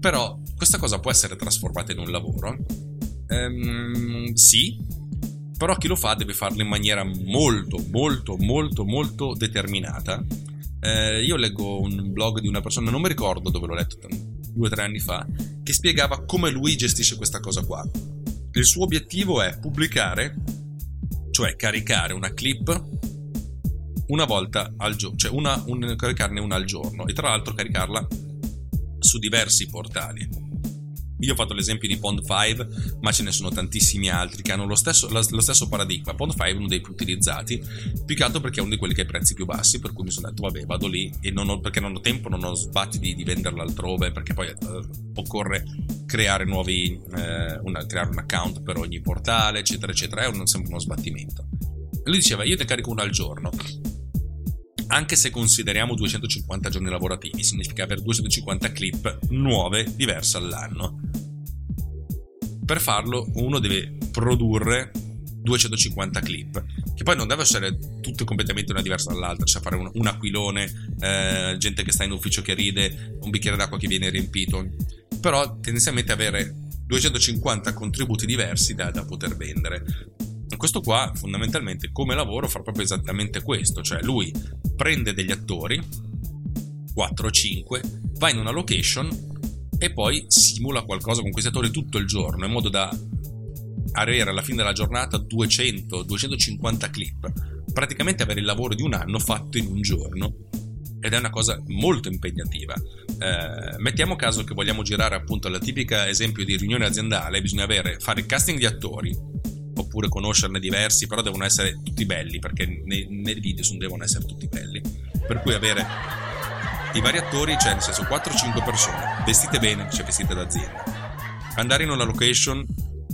però questa cosa può essere trasformata in un lavoro? Ehm, sì, però chi lo fa deve farlo in maniera molto, molto, molto, molto determinata. Eh, io leggo un blog di una persona, non mi ricordo dove l'ho letto, due o tre anni fa, che spiegava come lui gestisce questa cosa qua. Il suo obiettivo è pubblicare, cioè caricare una clip una volta al giorno, cioè una, un, caricarne una al giorno e tra l'altro caricarla su diversi portali. Io ho fatto l'esempio di Pond 5, ma ce ne sono tantissimi altri che hanno lo stesso, lo stesso paradigma. Pond 5 è uno dei più utilizzati, più che altro perché è uno di quelli che ha i prezzi più bassi, per cui mi sono detto, vabbè, vado lì e non ho, perché non ho tempo, non ho sbatti di, di venderla altrove, perché poi eh, occorre creare nuovi, eh, una, creare un account per ogni portale, eccetera, eccetera. È un, sempre uno sbattimento. Lui diceva, io te carico una al giorno anche se consideriamo 250 giorni lavorativi, significa avere 250 clip nuove diverse all'anno. Per farlo uno deve produrre 250 clip, che poi non deve essere tutte completamente una diversa dall'altra, cioè fare un, un aquilone, eh, gente che sta in ufficio che ride, un bicchiere d'acqua che viene riempito, però tendenzialmente avere 250 contributi diversi da, da poter vendere. Questo qua fondamentalmente come lavoro fa proprio esattamente questo, cioè lui prende degli attori, 4 o 5, va in una location e poi simula qualcosa con questi attori tutto il giorno in modo da avere alla fine della giornata 200-250 clip. Praticamente avere il lavoro di un anno fatto in un giorno ed è una cosa molto impegnativa. Eh, mettiamo caso che vogliamo girare appunto la tipica esempio di riunione aziendale, bisogna avere, fare casting di attori, oppure conoscerne diversi, però devono essere tutti belli, perché nei, nei video non devono essere tutti belli. Per cui avere i vari attori, cioè nel senso 4-5 persone, vestite bene, cioè vestite d'azienda. Andare in una location,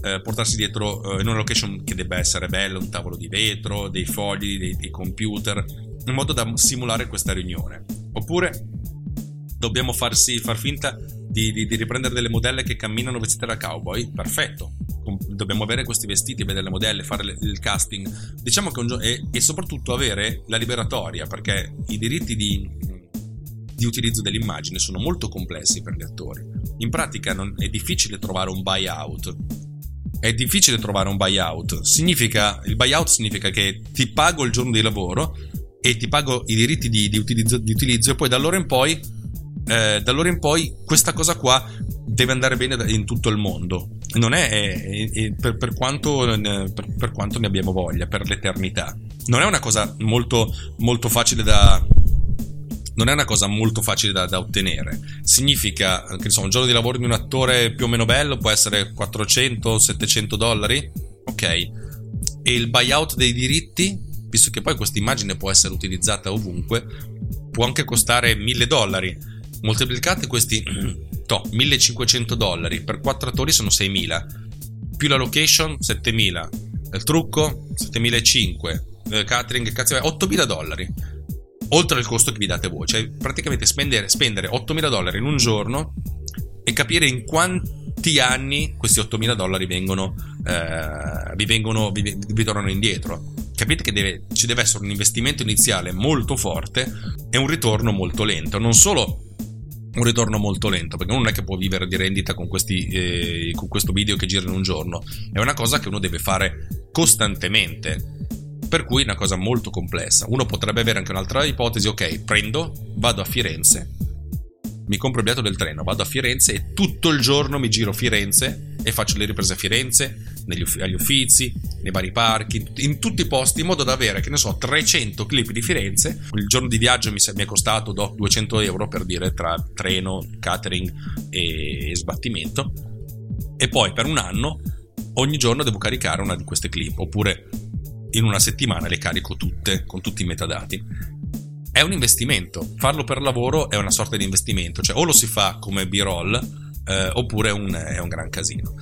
eh, portarsi dietro eh, in una location che debba essere bella, un tavolo di vetro, dei fogli, dei, dei computer, in modo da simulare questa riunione. Oppure dobbiamo farsi, far finta di, di, di, riprendere delle modelle che camminano vestite da cowboy, perfetto. Dobbiamo avere questi vestiti, vedere le modelle, fare le, il casting. Diciamo che un gio- e, e, soprattutto avere la liberatoria, perché i diritti di, di utilizzo dell'immagine sono molto complessi per gli attori. In pratica non, è difficile trovare un buyout. È difficile trovare un buyout. Significa, il buyout significa che ti pago il giorno di lavoro e ti pago i diritti di, di, utilizzo, di utilizzo e poi da allora in poi eh, da allora in poi questa cosa qua deve andare bene in tutto il mondo. Non è, è, è per, per, quanto, per, per, quanto, ne abbiamo voglia, per l'eternità. Non è una cosa molto, molto facile da. Non è una cosa molto facile da, da ottenere. Significa che insomma, un giorno di lavoro di un attore più o meno bello può essere 400-700 dollari. Ok. E il buyout dei diritti, visto che poi questa immagine può essere utilizzata ovunque, può anche costare 1000 dollari. Moltiplicate questi to, 1500 dollari per 4 attori sono 6000, più la location 7000, il trucco 7500, il catering cazzo 8000 dollari. Oltre al costo che vi date voi, cioè praticamente spendere, spendere 8000 dollari in un giorno e capire in quanti anni questi 8.000 dollari vengono, eh, vi, vengono vi, vi, tornano indietro. Capite che deve, ci deve essere un investimento iniziale molto forte e un ritorno molto lento. Non solo un ritorno molto lento perché non è che può vivere di rendita con, questi, eh, con questo video che gira in un giorno, è una cosa che uno deve fare costantemente. Per cui è una cosa molto complessa. Uno potrebbe avere anche un'altra ipotesi, ok, prendo, vado a Firenze, mi compro il biglietto del treno, vado a Firenze e tutto il giorno mi giro Firenze e faccio le riprese a Firenze, negli, agli uffizi, nei vari parchi, in tutti i posti, in modo da avere, che ne so, 300 clip di Firenze. Il giorno di viaggio mi, mi è costato 200 euro per dire tra treno, catering e sbattimento. E poi per un anno, ogni giorno devo caricare una di queste clip, oppure in una settimana le carico tutte con tutti i metadati è un investimento. Farlo per lavoro è una sorta di investimento, cioè o lo si fa come B-roll eh, oppure un, è un, gran casino.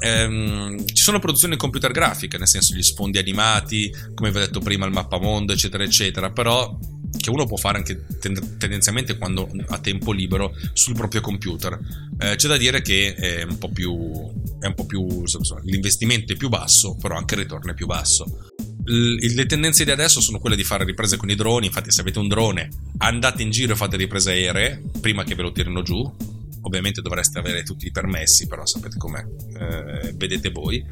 Ehm, ci sono produzioni computer grafiche, nel senso gli sfondi animati, come vi ho detto prima, il mappamondo, eccetera, eccetera, però che uno può fare anche tendenzialmente quando ha tempo libero sul proprio computer. Eh, c'è da dire che è un po' più, un po più l'investimento è più basso, però anche il ritorno è più basso le tendenze di adesso sono quelle di fare riprese con i droni. Infatti, se avete un drone, andate in giro e fate riprese aeree prima che ve lo tirino giù. Ovviamente dovreste avere tutti i permessi, però sapete com'è, eh, vedete voi.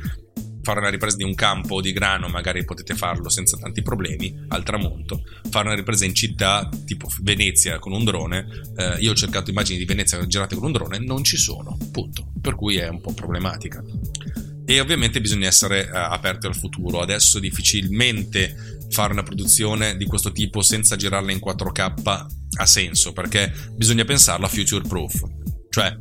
Fare una ripresa di un campo di grano, magari potete farlo senza tanti problemi al tramonto. Fare una ripresa in città, tipo Venezia, con un drone. Eh, io ho cercato immagini di Venezia girate con un drone, non ci sono, punto. Per cui è un po' problematica e ovviamente bisogna essere uh, aperti al futuro. Adesso difficilmente fare una produzione di questo tipo senza girarla in 4K ha senso perché bisogna pensarla future proof. Cioè,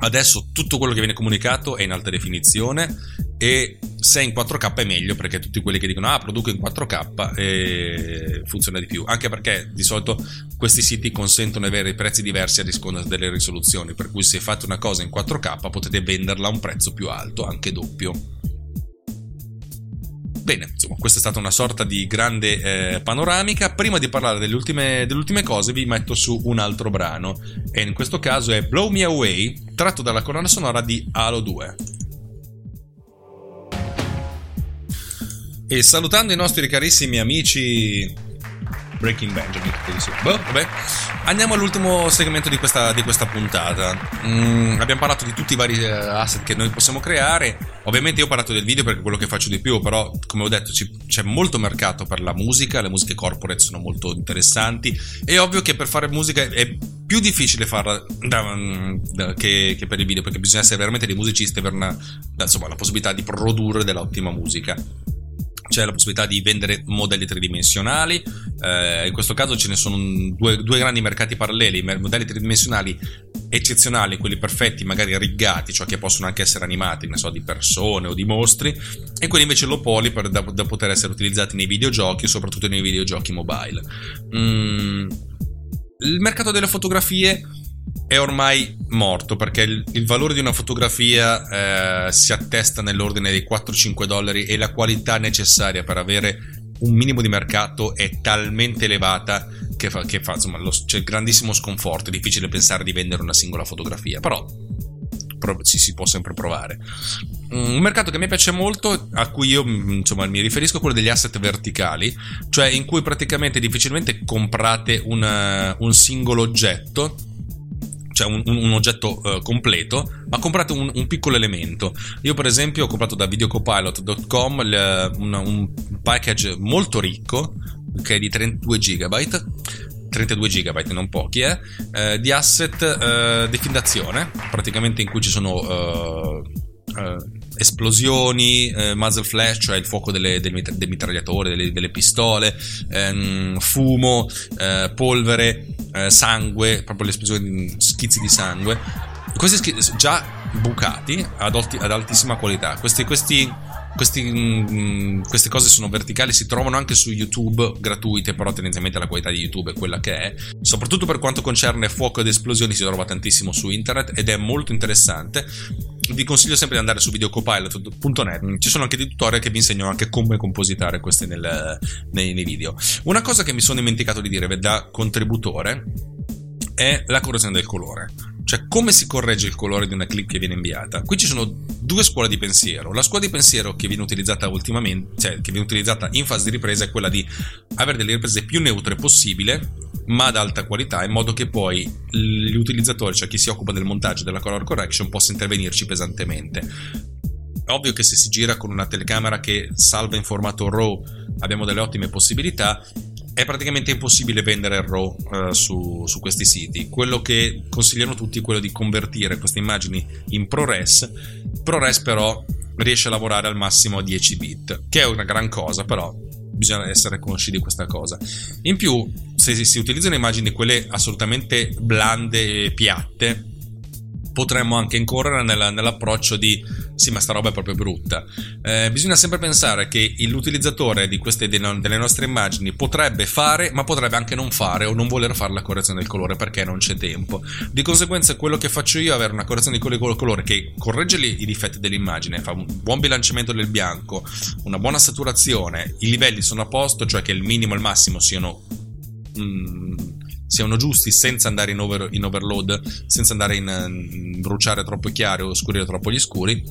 adesso tutto quello che viene comunicato è in alta definizione e se è in 4K è meglio perché tutti quelli che dicono ah produco in 4K eh, funziona di più. Anche perché di solito questi siti consentono di avere prezzi diversi a riscontrare delle risoluzioni per cui se fate una cosa in 4K potete venderla a un prezzo più alto anche doppio Bene, insomma, questa è stata una sorta di grande eh, panoramica. Prima di parlare delle ultime, delle ultime, cose, vi metto su un altro brano. E in questo caso è Blow Me Away, tratto dalla colonna sonora di Halo 2. E salutando i nostri carissimi amici Breaking Benjamin. Boh, vabbè. Andiamo all'ultimo segmento di questa, di questa puntata. Mm, abbiamo parlato di tutti i vari eh, asset che noi possiamo creare. Ovviamente io ho parlato del video perché è quello che faccio di più, però come ho detto ci, c'è molto mercato per la musica, le musiche corporate sono molto interessanti. È ovvio che per fare musica è più difficile farla da, da, che, che, per il video perché bisogna essere veramente dei musicisti per una, da, insomma, la possibilità di produrre dell'ottima musica c'è la possibilità di vendere modelli tridimensionali, eh, in questo caso ce ne sono due, due grandi mercati paralleli, modelli tridimensionali eccezionali, quelli perfetti, magari riggati, cioè che possono anche essere animati, ne so, di persone o di mostri, e quelli invece low poly per, da, da, poter essere utilizzati nei videogiochi, soprattutto nei videogiochi mobile. Mm, il mercato delle fotografie è ormai morto perché il, il valore di una fotografia eh, si attesta nell'ordine dei 4-5 dollari e la qualità necessaria per avere un minimo di mercato è talmente elevata che fa, che fa insomma, lo, c'è grandissimo sconforto, è difficile pensare di vendere una singola fotografia, però ci si può sempre provare. Un mercato che mi piace molto, a cui io insomma, mi riferisco, è quello degli asset verticali, cioè in cui praticamente difficilmente comprate una, un singolo oggetto cioè un, un oggetto uh, completo, ma comprate un, un, piccolo elemento. Io, per esempio, ho comprato da videocopilot.com le, un, package molto ricco che è di 32 GB 32 GB, non pochi, eh, eh, di asset eh, di d'azione, praticamente in cui ci sono uh, uh, esplosioni, uh, muzzle flash, cioè il fuoco delle, del, del, mitragliatore, delle, delle pistole, um, fumo, polvere, sangue, proprio le esplosioni, schizzi di sangue. Questi schizzi già bucati ad, ad altissima qualità. Questi, questi questi, mh, mm, queste cose sono verticali, si trovano anche su YouTube gratuite, però tendenzialmente la qualità di YouTube è quella che è. Soprattutto per quanto concerne fuoco ed esplosioni si trova tantissimo su internet ed è molto interessante. Vi consiglio sempre di andare su videocopilot.net, ci sono anche dei tutorial che vi insegnano anche come compositare questi nel, nei, nei video. Una cosa che mi sono dimenticato di dire da contributore è la correzione del colore. Cioè, come si corregge il colore di una clip che viene inviata? Qui ci sono due scuole di pensiero. La scuola di pensiero che viene utilizzata ultimamente, cioè che viene utilizzata in fase di ripresa, è quella di avere delle riprese più neutre possibile, ma ad alta qualità, in modo che poi gli utilizzatori, cioè chi si occupa del montaggio della color correction, possa intervenirci pesantemente. Ovvio che se si gira con una telecamera che salva in formato RAW abbiamo delle ottime possibilità, è praticamente impossibile vendere il RAW uh, su, su, questi siti. Quello che consigliano tutti è quello di convertire queste immagini in ProRes. ProRes però riesce a lavorare al massimo a 10 bit, che è una gran cosa, però bisogna essere consci di questa cosa. In più, se si utilizzano immagini quelle assolutamente blande e piatte, potremmo anche incorrere nella, nell'approccio di sì ma sta roba è proprio brutta. Eh, bisogna sempre pensare che l'utilizzatore di queste delle nostre immagini potrebbe fare ma potrebbe anche non fare o non voler fare la correzione del colore perché non c'è tempo. Di conseguenza quello che faccio io è avere una correzione di colore che corregge i difetti dell'immagine fa un buon bilanciamento del bianco una buona saturazione i livelli sono a posto cioè che il minimo e il massimo siano mm, siano giusti senza andare in, over, in overload, senza andare in, in bruciare troppo chiari o oscurire troppo gli scuri,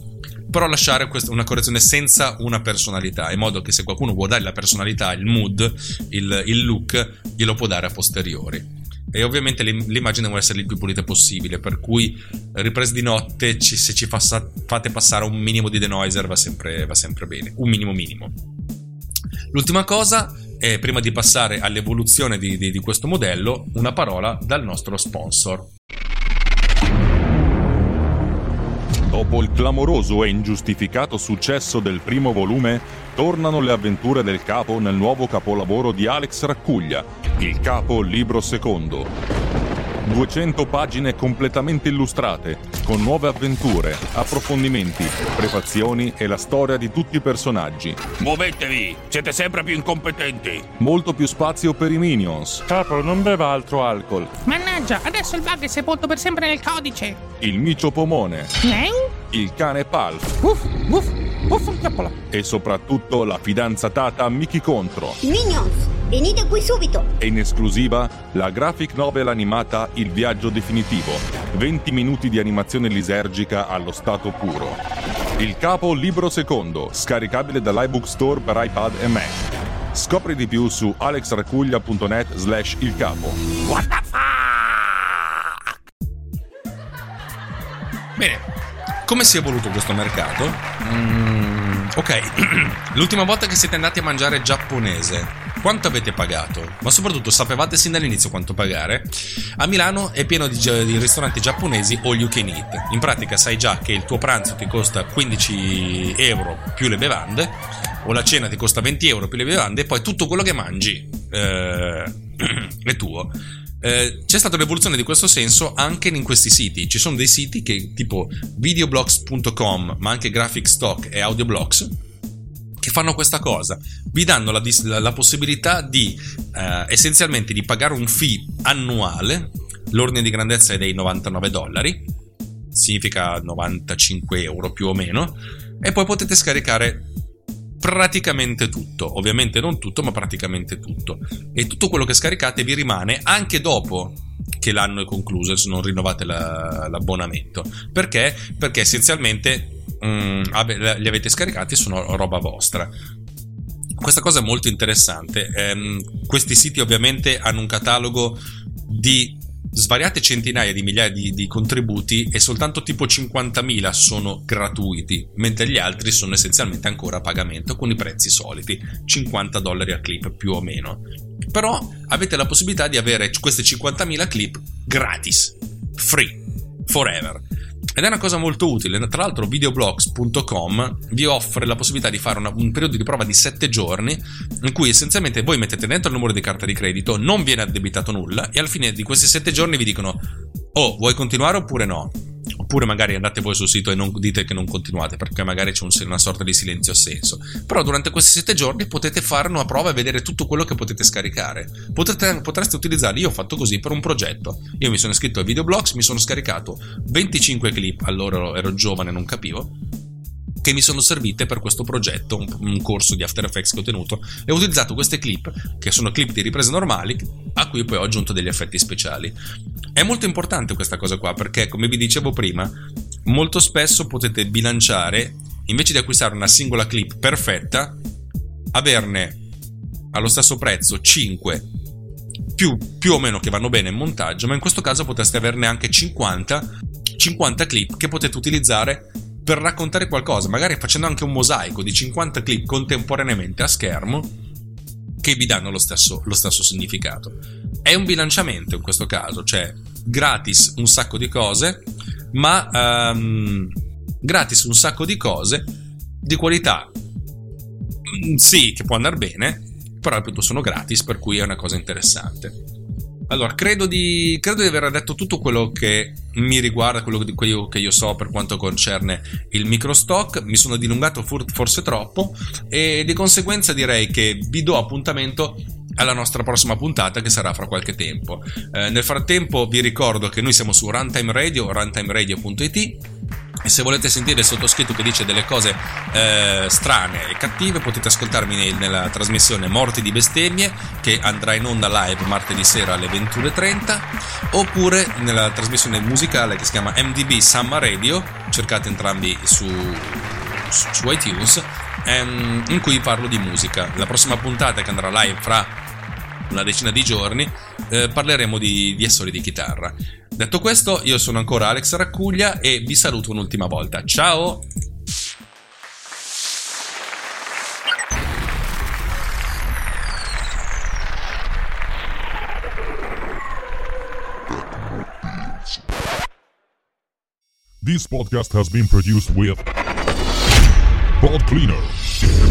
però lasciare questa, una correzione senza una personalità, in modo che se qualcuno vuole dare la personalità, il mood, il, il look, glielo può dare a posteriori. E ovviamente le, le immagini devono essere il più pulite possibile, per cui riprese di notte, ci, se ci fassa, fate passare un minimo di denoiser va sempre, va sempre bene, un minimo minimo. L'ultima cosa e prima di passare all'evoluzione di, di, di questo modello, una parola dal nostro sponsor. Dopo il clamoroso e ingiustificato successo del primo volume, tornano le avventure del capo nel nuovo capolavoro di Alex Raccuglia, il capo libro secondo. 200 pagine completamente illustrate, con nuove avventure, approfondimenti, prefazioni e la storia di tutti i personaggi. Muovetevi, siete sempre più incompetenti. Molto più spazio per i minions. Capo, non beva altro alcol. Mannaggia, adesso il bug è sepolto per sempre nel codice. Il micio pomone. Leu? Il cane Palf. Uff, uff, uff, E soprattutto la fidanzatata Mickey Contro. Minions, venite qui subito. E in esclusiva la graphic novel animata Il viaggio definitivo. 20 minuti di animazione lisergica allo stato puro. Il capo libro secondo, scaricabile dall'iBook Store per iPad e Mac. Scopri di più su alexracuglia.net slash il capo. What the fuck? Bene, come si è evoluto questo mercato? Mm, ok, l'ultima volta che siete andati a mangiare giapponese, quanto avete pagato? Ma soprattutto sapevate sin dall'inizio quanto pagare? A Milano è pieno di, di, ristoranti giapponesi all you can eat. In pratica sai già che il tuo pranzo ti costa 15 euro più le bevande, o la cena ti costa 20 euro più le bevande, e poi tutto quello che mangi eh, è tuo. Eh, c'è stata un'evoluzione di questo senso anche in questi siti. Ci sono dei siti che tipo videoblocks.com, ma anche Graphic Stock e Audioblocks, che fanno questa cosa. Vi danno la, la, la possibilità di eh, essenzialmente di pagare un fee annuale. L'ordine di grandezza è dei 99 dollari, significa 95 euro più o meno, e poi potete scaricare praticamente tutto, ovviamente non tutto, ma praticamente tutto. E tutto quello che scaricate vi rimane anche dopo che l'anno è concluso, se non rinnovate la, l'abbonamento. Perché? Perché essenzialmente mm, li avete scaricati, sono roba vostra. Questa cosa è molto interessante. Ehm, questi siti ovviamente hanno un catalogo di svariate centinaia di migliaia di, di, contributi e soltanto tipo 50.000 sono gratuiti, mentre gli altri sono essenzialmente ancora a pagamento con i prezzi soliti, 50 dollari a clip più o meno. Però avete la possibilità di avere queste 50.000 clip gratis, free, forever. Ed è una cosa molto utile. Tra l'altro, videoblogs.com vi offre la possibilità di fare una, un periodo di prova di 7 giorni in cui essenzialmente voi mettete dentro il numero di carta di credito, non viene addebitato nulla e alla fine di questi 7 giorni vi dicono: Oh, vuoi continuare oppure no? Oppure magari andate voi sul sito e non dite che non continuate, perché magari c'è un, una sorta di silenzio assenso. Però durante questi sette giorni potete fare una prova e vedere tutto quello che potete scaricare. Potete, potreste utilizzarli. Io ho fatto così per un progetto. Io mi sono iscritto a Videoblogs, mi sono scaricato 25 clip, allora ero giovane, non capivo che mi sono servite per questo progetto, un, un, corso di After Effects che ho tenuto, e ho utilizzato queste clip, che sono clip di riprese normali, a cui poi ho aggiunto degli effetti speciali. È molto importante questa cosa qua, perché come vi dicevo prima, molto spesso potete bilanciare, invece di acquistare una singola clip perfetta, averne allo stesso prezzo 5 più, più o meno che vanno bene in montaggio, ma in questo caso potreste averne anche 50 50 clip che potete utilizzare per raccontare qualcosa, magari facendo anche un mosaico di 50 clip contemporaneamente a schermo che vi danno lo stesso, lo stesso significato. È un bilanciamento in questo caso, cioè gratis un sacco di cose, ma um, gratis un sacco di cose di qualità mm, sì, che può andare bene, però appunto sono gratis, per cui è una cosa interessante. Allora, credo di, credo di, aver detto tutto quello che mi riguarda, quello di quello che io so per quanto concerne il microstock. Mi sono dilungato forse troppo e di conseguenza direi che vi do appuntamento alla nostra prossima puntata che sarà fra qualche tempo. Eh, nel frattempo vi ricordo che noi siamo su Runtime Radio, runtimeradio.it e se volete sentire il sottoscritto che dice delle cose eh, strane e cattive, potete ascoltarmi nella trasmissione Morti di bestemmie, che andrà in onda live martedì sera alle 21.30, oppure nella trasmissione musicale che si chiama MDB Summer Radio, cercate entrambi su, su, su iTunes, ehm, in cui parlo di musica. La prossima puntata che andrà live fra una decina di giorni eh, parleremo di, di assoli di chitarra. Detto questo, io sono ancora Alex Raccuglia e vi saluto un'ultima volta. Ciao! This podcast has been produced with Pod Cleaner.